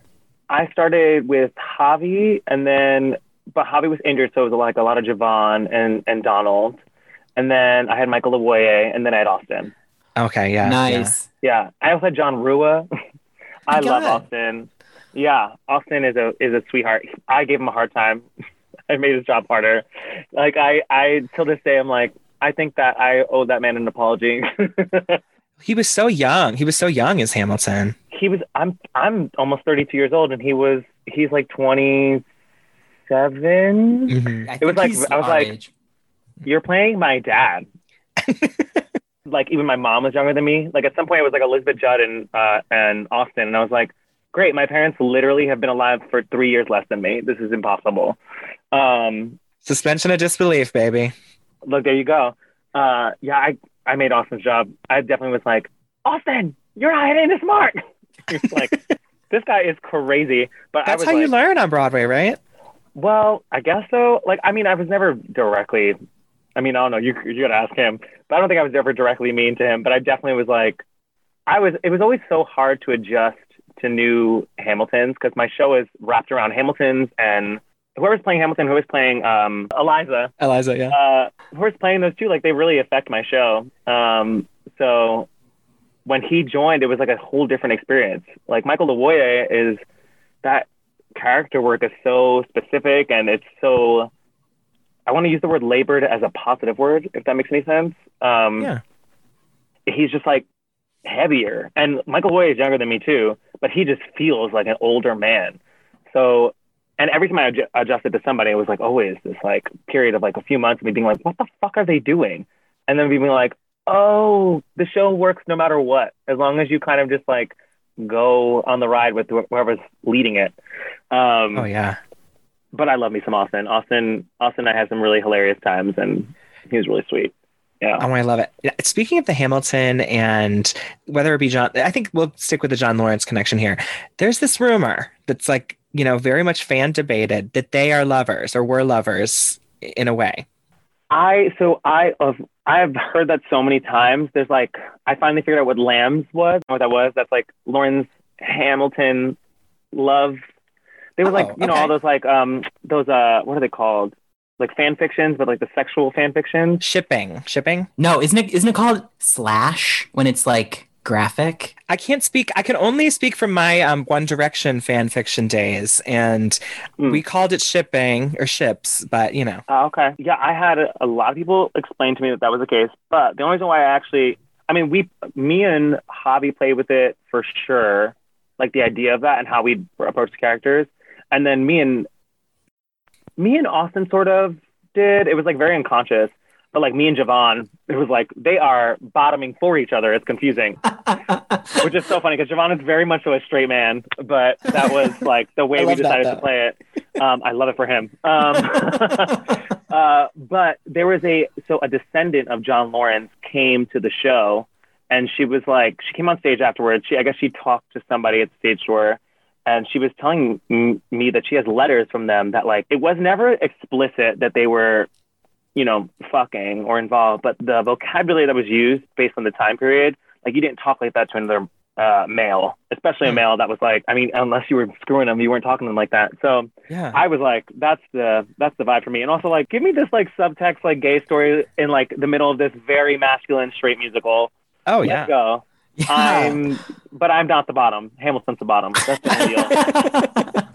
I started with Javi, and then but Javi was injured, so it was like a lot of Javon and and Donald, and then I had Michael Luwoye, and then I had Austin. Okay. Yeah. nice. Yeah, I also had Jon Rua. [LAUGHS] I my love God. Austin. Yeah, Austin is a is a sweetheart. I gave him a hard time. [LAUGHS] I made his job harder. Like I I till this day I'm like I think that I owe that man an apology. [LAUGHS] He was so young. He was so young as Hamilton. he was I'm I'm almost 32 years old and he was he's like 27. Mhm. It was like- I was like- age. You're playing my dad. [LAUGHS] like even my mom was younger than me. Like at some point it was like Elizabeth Judd and uh and Austin and I was like, Great, my parents literally have been alive for three years less than me. This is impossible. Um Suspension of disbelief, baby. look there you go. Uh yeah, I I made Austin's job. I definitely was like, Austin, you're hiding this mark. [LAUGHS] It's like this guy is crazy. But I That's how like, you learn on Broadway, right? Well, I guess so. Like, I mean, I was never directly. I mean, I don't know. You you gotta ask him. But I don't think I was ever directly mean to him. But I definitely was like, I was. It was always so hard to adjust to new Hamiltons because my show is wrapped around Hamiltons and whoever's playing Hamilton, whoever's playing um, Eliza, Eliza, yeah. uh, whoever's playing those two, like they really affect my show. Um, so when he joined, it was like a whole different experience. Like Michael Luwoye is that character work is so specific and it's so. I want to use the word labored as a positive word, if that makes any sense. Um, Yeah. He's just like heavier, and Michael Luwoye is younger than me too, but he just feels like an older man. So and every time I adju- adjusted to somebody, it was like always this like period of like a few months of me being like, what the fuck are they doing? And then being like, oh, the show works no matter what, as long as you kind of just like go on the ride with wh- whoever's leading it. Um, Oh yeah. But I love me some Austin. Austin, Austin, and I had some really hilarious times, and he was really sweet. Yeah. Oh, I love it. Speaking of the Hamilton and whether it be John, I think we'll stick with the John Laurens connection here. There's this rumor that's like, you know, very much fan debated that they are lovers or were lovers in a way. I so I of I've heard that so many times. There's like I finally figured out what Lams was. What that was? That's like Laurens Hamilton love. They were like Oh, you know all those like um those uh what are they called? Like fan fictions, but like the sexual fan fictions. Shipping, shipping. No, isn't it isn't it called slash when it's like graphic? I can't speak. I can only speak from my um, One Direction fan fiction days, and Hmm. we called it shipping or ships, but you know, Oh, okay. Yeah, I had a, a lot of people explain to me that that was the case, but the only reason why I actually, I mean, we, me and Javi played with it for sure, like the idea of that and how we approach the characters, and then me and me and Austin sort of did. It was like very unconscious, but like me and Javon, it was like they are bottoming for each other. It's confusing, [LAUGHS] which is so funny because Javon is very much so a straight man, but that was like the [LAUGHS] way we love that, decided to play it. Um, I love it for him. Um, [LAUGHS] uh, but there was a so a descendant of John Laurens came to the show, and she was like, she came on stage afterwards. She, I guess, she talked to somebody at the stage door, and she was telling me that she has letters from them that like it was never explicit that they were, you know, fucking or involved, but the vocabulary that was used based on the time period, like you didn't talk like that to another uh, male, especially a male that was like, I mean, unless you were screwing them, you weren't talking to them like that. So Yeah. I was like, that's the that's the vibe for me. And also like, give me this like subtext like gay story in like the middle of this very masculine straight musical. oh Let's yeah. go. Yeah. I'm, but I'm not the bottom. Hamilton's the bottom. That's the deal.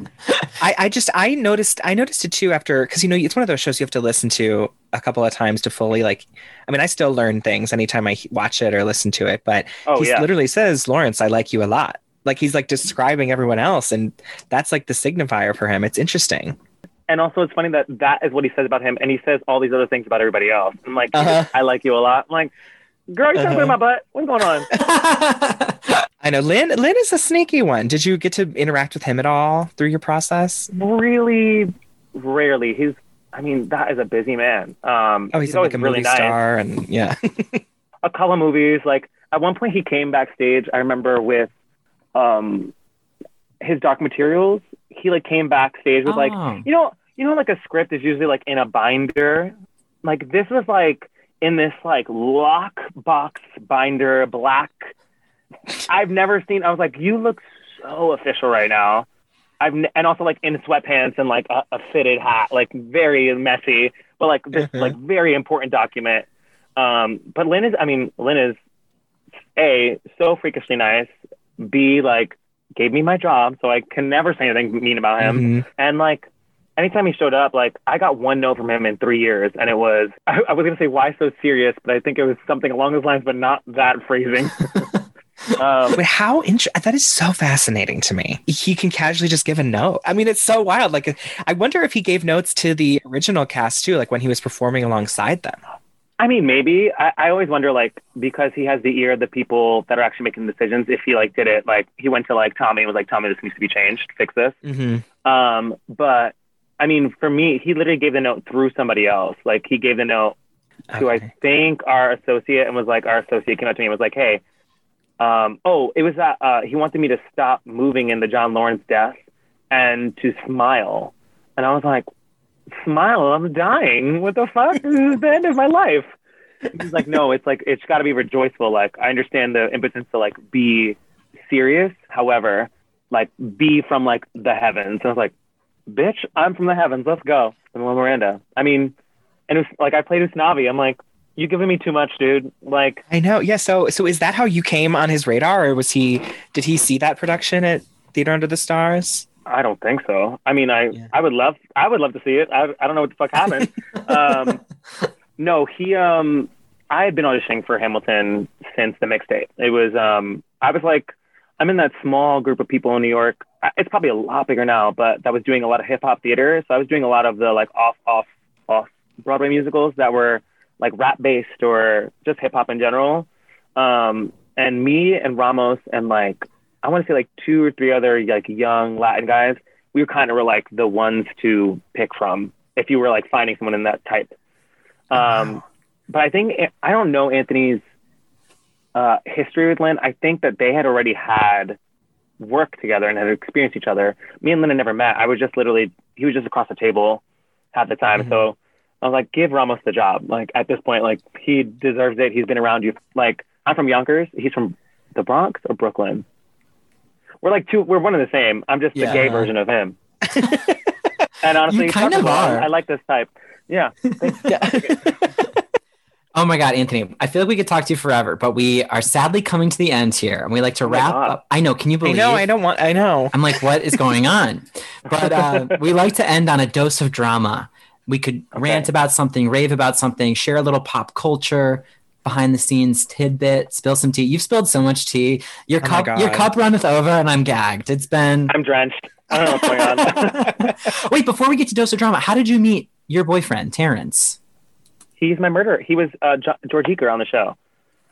[LAUGHS] I, I just I noticed I noticed it too after because you know it's one of those shows you have to listen to a couple of times to fully like I mean I still learn things anytime I watch it or listen to it but Oh he yeah. literally says Laurens I like you a lot like he's like describing everyone else and that's like the signifier for him it's interesting And also, it's funny that that is what he says about him, and he says all these other things about everybody else. I'm like, Uh-huh. I like you a lot. I'm like, girl, you trying to put in my butt? What's going on? [LAUGHS] I know Lin Lin is a sneaky one did you get to interact with him at all through your process really rarely. He's, I mean, that is a busy man. Um, oh he's, he's like a really movie nice. star and yeah [LAUGHS] a couple of movies. Like at one point, he came backstage. I remember with um, his doc materials. He like came backstage with like Oh. you know you know like a script is usually like in a binder. Like this was like in this like lock box binder, black. I've never seen. I was like, you look so official right now. I've n- and also like in sweatpants and like a, a fitted hat, like very messy, but like this Mhm. like very important document. Um, but Lin is, I mean, Lin is a so freakishly nice. B like gave me my job, so I can never say anything mean about him. Mhm. And like anytime he showed up, like I got one note from him in three years, and it was [LAUGHS] I, I was gonna say why so serious, but I think it was something along those lines, but not that phrasing. [LAUGHS] [LAUGHS] um, But how int- that is so fascinating to me. He can casually just give a note. I mean, it's so wild. Like, I wonder if he gave notes to the original cast too, like when he was performing alongside them. I mean, maybe I, I always wonder like because he has the ear of the people that are actually making decisions. If he like did it, like he went to like Tommy and was like, Tommy, this needs to be changed, fix this. Mm-hmm. Um, but I mean, for me, he literally gave the note through somebody else. Like he gave the note to I think our associate and was like our associate came up to me and was like, hey, um, oh, it was that uh, he wanted me to stop moving in the John Laurens death and to smile, and I was like, smile, I'm dying. What the fuck? this is the end of my life. He's like, no, it's like it's got to be rejoiceful. Like I understand the impotence to like be serious, however, like be from like the heavens. And I was like, bitch, I'm from the heavens. Let's go. And Miranda. I mean, and it was like I played with Navi. I'm like, you giving me too much, dude. Like, I know. Yeah. So, so is that how you came on his radar, or was he? Did he see that production at Theater Under the Stars? I don't think so. I mean, I Yeah. I would love I would love to see it. I I don't know what the fuck happened. [LAUGHS] um, no, he um I had been auditioning for Hamilton since the mixtape. It was um I was like I'm in that small group of people in New York. It's probably a lot bigger now, but that was doing a lot of hip hop theater. So I was doing a lot of the like off off off Broadway musicals that were like rap based or just hip hop in general. Um, and me and Ramos and like I want to say like two or three other like young Latin guys. We were kind of were like the ones to pick from if you were like finding someone in that type. Um, but I think I don't know Anthony's uh, history with Lin. I think that they had already had work together and had experienced each other. Me and had never met. I was just literally he was just across the table at the time. Mm-hmm. So I was like, give Ramos the job. Like at this point, like he deserves it. He's been around you. Like I'm from Yonkers. He's from the Bronx or Brooklyn. We're like two. We're one and the same. I'm just Yeah. the gay version of him. [LAUGHS] and honestly, You kind of are. I like this type. Yeah. [LAUGHS] [LAUGHS] Oh my God, Anthony, I feel like we could talk to you forever, but we are sadly coming to the end here and we like to Oh wrap God. up. I know, can you believe? I believe? know. I don't want. I know. I'm like, what is going on? But uh, we [LAUGHS] like to end on a dose of drama. We could rant about something, rave about something, share a little pop culture, behind the scenes tidbit, spill some tea. You've spilled so much tea. Your Oh my cup, your cup runneth over, and I'm gagged. It's been. I'm drenched. I don't know what's going on. [LAUGHS] Wait, before we get to dose of drama, how did you meet your boyfriend, Terrence? He's my murderer. He was uh, jo- George Eaker on the show.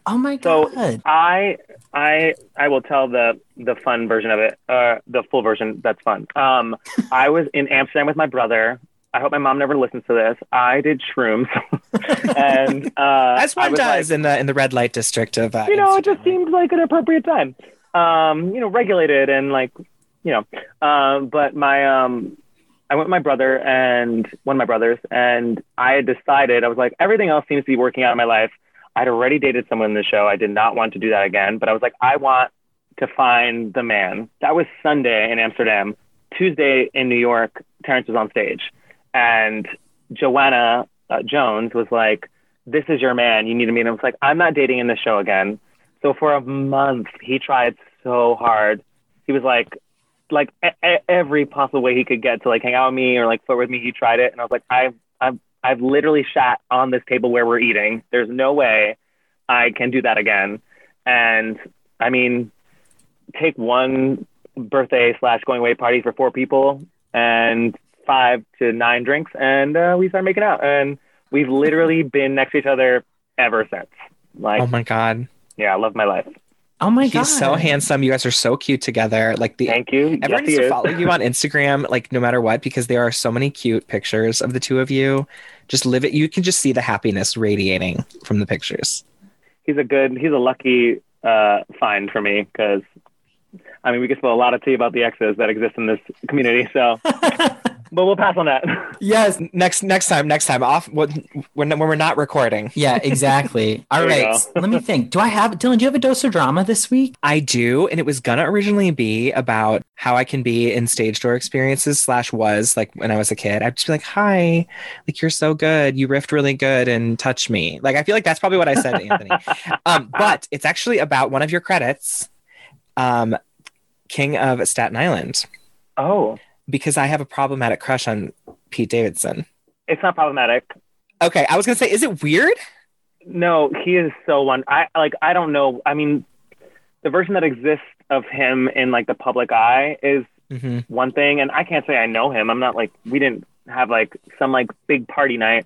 Oh my god! So- god. I I I will tell the the fun version of it, uh, the full version. That's fun. Um, I was in Amsterdam with my brother. I hope my mom never listens to this. I did shrooms, [LAUGHS] and uh, As I one was does like, in the in the red light district of uh, you know, it just Amsterdam. seemed like an appropriate time. Um, you know, regulated and like, you know, um, but my um, I went with my brother and one of my brothers, and I had decided I was like, everything else seems to be working out in my life. I'd already dated someone in the show. I did not want to do that again, but I was like, I want to find the man. That was Sunday in Amsterdam. Tuesday in New York, Terrence was on stage, and Joanna uh, Jones was like, "This is your man. You need to meet him." I was like, "I'm not dating in the show again." So for a month, he tried so hard. He was like, like e- every possible way he could get to like hang out with me or like flirt with me. He tried it, and I was like, I've I've I've literally sat on this table where we're eating. There's no way I can do that again. And I mean, take one birthday slash going away party for four people and five to nine drinks, and uh, we started making out, and we've literally been next to each other ever since. Like, Oh my god, yeah, I love my life. Oh my god. he's so handsome. You guys are so cute together. Like the Thank you. Everyone yes, needs to is. follow you on Instagram, like no matter what, because there are so many cute pictures of the two of you. Just live it. You can just see the happiness radiating from the pictures. he's a good, he's a lucky uh, find for me because, I mean, we can spill a lot of tea about the exes that exist in this community. So, [LAUGHS] but we'll pass on that. [LAUGHS] yes. Next, next time, next time off when when we're not recording. [LAUGHS] Yeah, exactly. [LAUGHS] All There you right. Let me think. Do I have Dylan, do you have a dose of drama this week? I do, and it was gonna originally be about how I can be in stage door experiences slash was like when I was a kid. I'd just be like, "Hi, like you're so good. You riffed really good, and touch me." Like I feel like that's probably what I said to Anthony. Um, but it's actually about one of your credits, um, King of Staten Island, oh, because I have a problematic crush on Pete Davidson. it's not problematic. Okay, I was gonna say, is it weird? No, he is so one. I like. I don't know. I mean, the version that exists of him in like the public eye is Mm-hmm. one thing, and I can't say I know him. I'm not like we didn't have like some like big party night.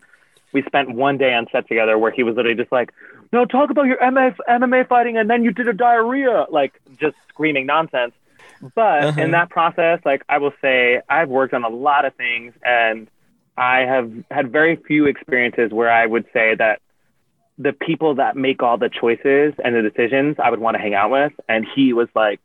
We spent one day on set together where he was literally just like, "No, talk about your MMA MMA fighting, and then you did a diarrhea," like just screaming nonsense. But Uh-huh. in that process, like I will say, I've worked on a lot of things, and I have had very few experiences where I would say that the people that make all the choices and the decisions I would want to hang out with. And he was like,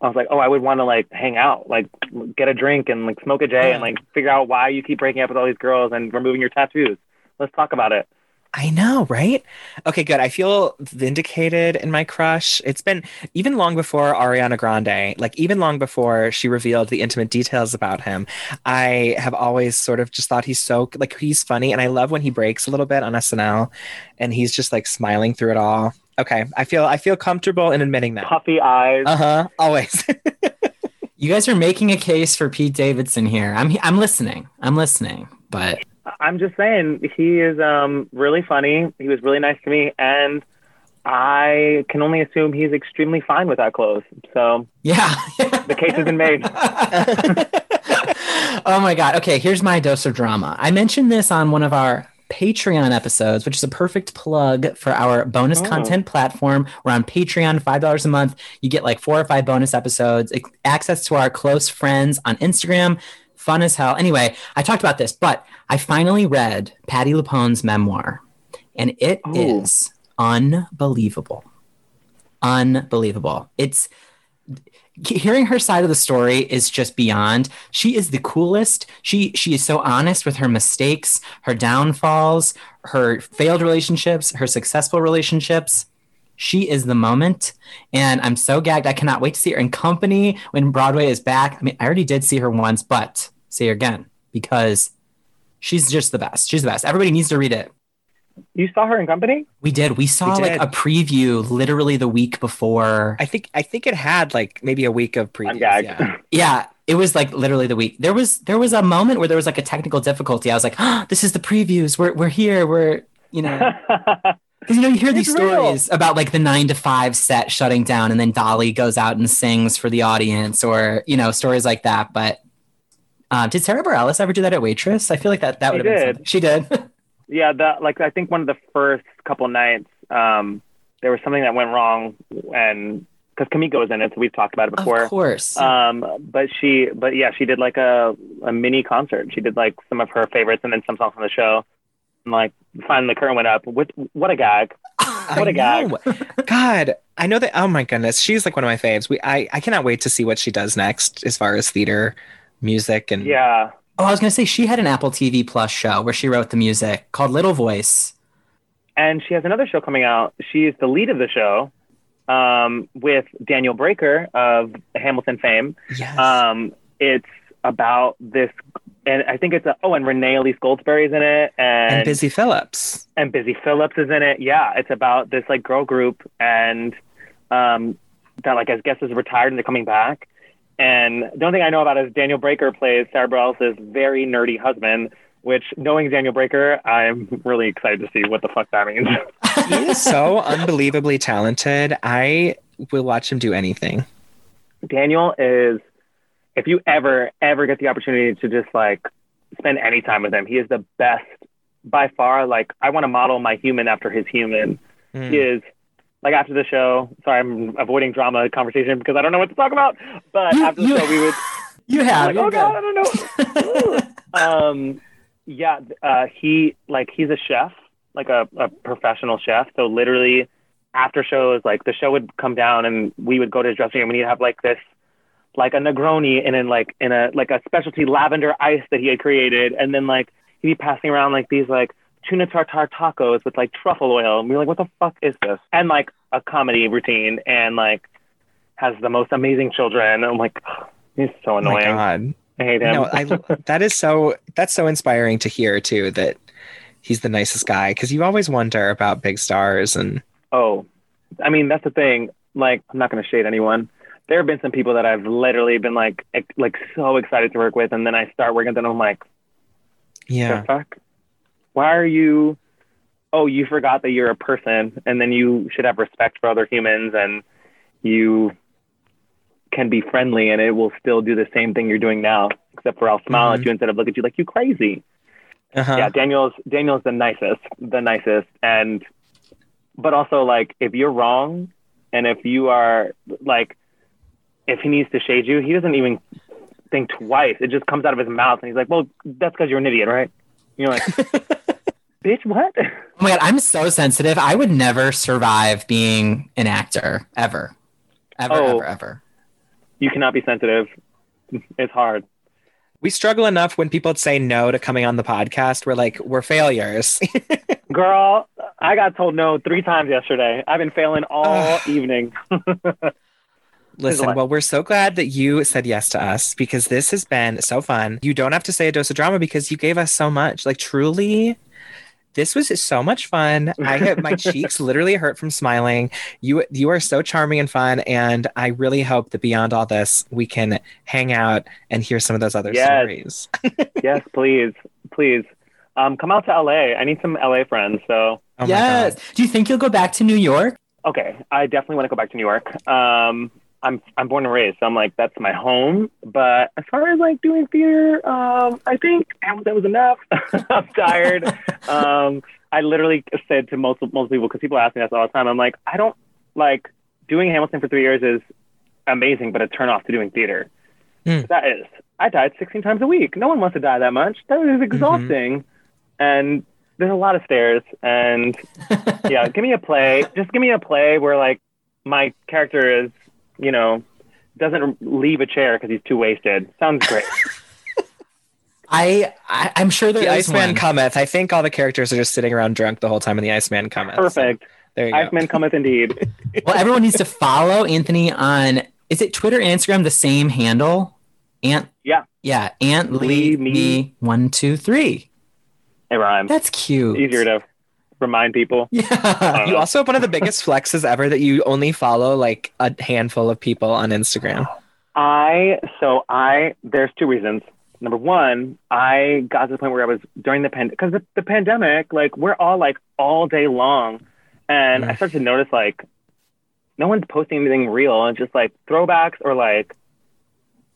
I was like, oh, I would want to like hang out, like get a drink and like smoke a J and like figure out why you keep breaking up with all these girls and removing your tattoos. Let's talk about it. I know, right? Okay, good. I feel vindicated in my crush. It's been even long before Ariana Grande, like even long before she revealed the intimate details about him. I have always sort of just thought he's so like he's funny, and I love when he breaks a little bit on SNL, and he's just like smiling through it all. Okay, I feel I feel comfortable in admitting that. Puffy eyes. Uh huh. Always. [LAUGHS] You guys are making a case for Pete Davidson here. I'm I'm listening. I'm listening. But I'm just saying he is um really funny. He was really nice to me, and I can only assume he's extremely fine with that clothes. So yeah. [LAUGHS] the case has been made. [LAUGHS] oh my god. Okay, here's my dose of drama. I mentioned this on one of our Patreon episodes, which is a perfect plug for our bonus Oh. content platform. We're on Patreon, $5 a month. You get like four or five bonus episodes, access to our close friends on Instagram. Fun as hell. Anyway, I talked about this, but I finally read Patti LuPone's memoir, and it is Oh. unbelievable. Unbelievable. It's hearing her side of the story is just beyond she is the coolest she she is so honest with her mistakes her downfalls her failed relationships her successful relationships she is the moment and i'm so gagged i cannot wait to see her in company when broadway is back i mean i already did see her once but see her again because she's just the best she's the best everybody needs to read it You saw her in company? we did we saw We like a preview literally the week before I think I think it had like maybe a week of previews. Yeah. [LAUGHS] Yeah, it was like literally the week. There was there was a moment where there was like a technical difficulty. I was like, oh, [GASPS] "This is the previews. We're we're here. We're you know." [LAUGHS] Because you know you hear these It's real. stories about like the nine to five set shutting down, and then Dolly goes out and sings for the audience, or you know stories like that. But uh, did Sara Bareilles ever do that at Waitress? I feel like that that would have been something. She did. [LAUGHS] yeah, that like I think one of the first couple nights, um, there was something that went wrong, and because Kimiko was in it, so we've talked about it before. Of course. Um, but she, but yeah, she did like a, a mini concert. She did like some of her favorites and then some songs from the show. And like finally the curtain went up. What, what a gag. What a I gag. know. God, I know that. Oh my goodness, she's like one of my faves. We, I, I cannot wait to see what she does next as far as theater, music, and Yeah. oh, I was gonna say she had an Apple TV Plus show where she wrote the music called Little Voice. And she has another show coming out. She is the lead of the show um, with Daniel Breaker of Hamilton fame. yes, Um, it's about this, and I think it's a, oh, and Renee Elise Goldsberry is in it, and, and Busy Phillips. and Busy Phillips is in it. Yeah, it's about this like girl group and um, that like I guess is retired and they're coming back. And the only thing I know about is Daniel Breaker plays Sara Bareilles' very nerdy husband. Which, knowing Daniel Breaker, I'm really excited to see what the fuck that means. [LAUGHS] He is so unbelievably talented. I will watch him do anything. Daniel is, if you ever, ever get the opportunity to just like spend any time with him, he is the best by far. Like, I want to model my human after his human. Mm. He is, like, after the show, sorry, I'm avoiding drama conversation because I don't know what to talk about. But You- after the you- show, we would, [LAUGHS] You have. like, oh good. God, I don't know. [LAUGHS] um, yeah, uh, he, like, he's a chef, like a, a professional chef. So, literally, after shows, like, the show would come down and we would go to his dressing room and he'd have, like, this like a Negroni and then like in a like a specialty lavender ice that he had created, and then like he'd be passing around like these like tuna tartar tacos with like truffle oil, and we were like, what the fuck is this? And like a comedy routine, and like has the most amazing children. I'm like, [SIGHS] he's so Oh my annoying. God. I hate him. No, I [LAUGHS] that is so that's so inspiring to hear too that he's the nicest guy because you always wonder about big stars and Oh, I mean that's the thing. Like I'm not going to shade anyone. There have been some people that I've literally been like like so excited to work with, and then I start working with them. I'm like, yeah. fuck? Why are you? Oh, you forgot that you're a person, and then you should have respect for other humans, and you can be friendly, and it will still do the same thing you're doing now, except for I'll smile at Mhm. you instead of look at you like you crazy. Uh-huh. Yeah, Daniel's Daniel's the nicest, the nicest, and but also like if you're wrong, and if you are like, if he needs to shade you, he doesn't even think twice. It just comes out of his mouth, and he's like, "Well, that's because you're an idiot, right?" You're like, [LAUGHS] "Bitch, what?" Oh my god, I'm so sensitive. I would never survive being an actor ever, ever, Oh. ever, ever. You cannot be sensitive. It's hard. We struggle enough when people say no to coming on the podcast. We're like, we're failures. [LAUGHS] Girl, I got told no three times yesterday. I've been failing all evening. [LAUGHS] Listen, well, we're so glad that you said yes to us because this has been so fun. You don't have to say a dose of drama because you gave us so much. Like, truly, this was so much fun. I have my [LAUGHS] cheeks literally hurt from smiling. You you are so charming and fun, and I really hope that beyond all this, we can hang out and hear some of those other Yes. stories. [LAUGHS] yes, please, please. Um, come out to LA. I need some LA friends. So, Oh yes. God. Do you think you'll go back to New York? okay, I definitely want to go back to New York. Um, I'm I'm born and raised, so I'm like that's my home. But as far as like doing theater, um, I think that was enough. [LAUGHS] I'm tired. [LAUGHS] um, I literally said to most most people because people ask me this all the time. I'm like, I don't like doing Hamilton for three years is amazing, but a turn off to doing theater. Hmm. That is, I died 16 times a week. No one wants to die that much. That is exhausting, and there's a lot of stairs. And [LAUGHS] yeah, give me a play. Just give me a play where like my character is, you know, doesn't leave a chair because he's too wasted. Sounds great. [LAUGHS] I, I I'm sure there The Iceman one. cometh. I think all the characters are just sitting around drunk the whole time, and the Iceman cometh. So Perfect. there you go. Iceman cometh indeed. [LAUGHS] well, everyone needs to follow Anthony on is it Twitter and Instagram the same handle? Ant Yeah. Yeah, Ant Lee Lee me. me one, two, three. It rhymes. That's cute. Easier to remind people. [LAUGHS] Yeah. You also have one of the biggest flexes ever that you only follow like a handful of people on Instagram. I so I there's two reasons. Number one, I got to the point where I was during the pandemic because the, the pandemic, like we're all like all day long, and I started to notice like no one's posting anything real and just like throwbacks or like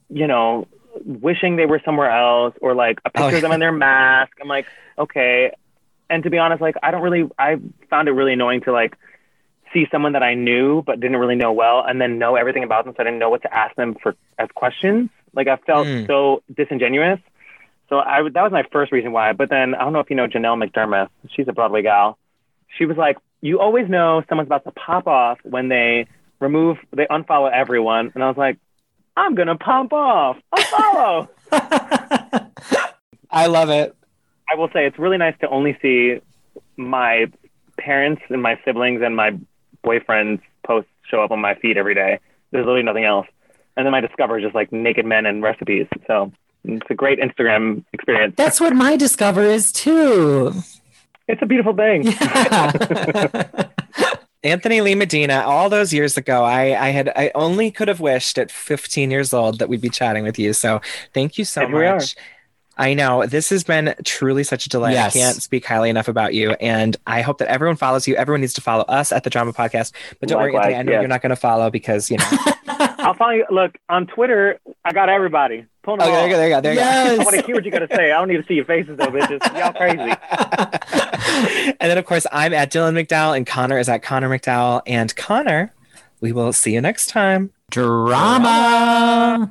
you know wishing they were somewhere else or like a oh, picture Oh, of them in their mask. I'm like okay, and to be honest, like I don't really I found it really annoying to like see someone that I knew but didn't really know well, and then know everything about them, so I didn't know what to ask them for as questions. Like I felt Mm. so disingenuous. So I that was my first reason why. But then I don't know if you know Janelle McDermoth. She's a Broadway gal. She was like, "You always know someone's about to pop off when they remove, they unfollow everyone." And I was like, "I'm gonna pop off, I'll follow. [LAUGHS] [LAUGHS] I love it. I will say it's really nice to only see my parents and my siblings and my boyfriend's posts show up on my feed every day. There's literally nothing else. And then my discover is just like naked men and recipes. So it's a great Instagram experience. That's what my discover is too. It's a beautiful thing. [LAUGHS] [LAUGHS] Anthony Lee Medina, all those years ago, I, I had I only could have wished at 15 years old that we'd be chatting with you. So thank you so And we are. much. I know this has been truly such a delight. Yes. I can't speak highly enough about you, and I hope that everyone follows you. Everyone needs to follow us at the Drama Podcast. But don't worry, Likewise, Anthony, I know yes. you're not going to follow because you know. [LAUGHS] I'll follow you. Look, on Twitter, I got everybody. Pull them oh, there you go, there you go, there you go. I want to hear what you got to say. I don't need to see your faces, though, bitches. Y'all crazy. [LAUGHS] and then, of course, I'm at Dylan McDowell, and Connor is at Connor McDowell. And Connor, we will see you next time. Drama.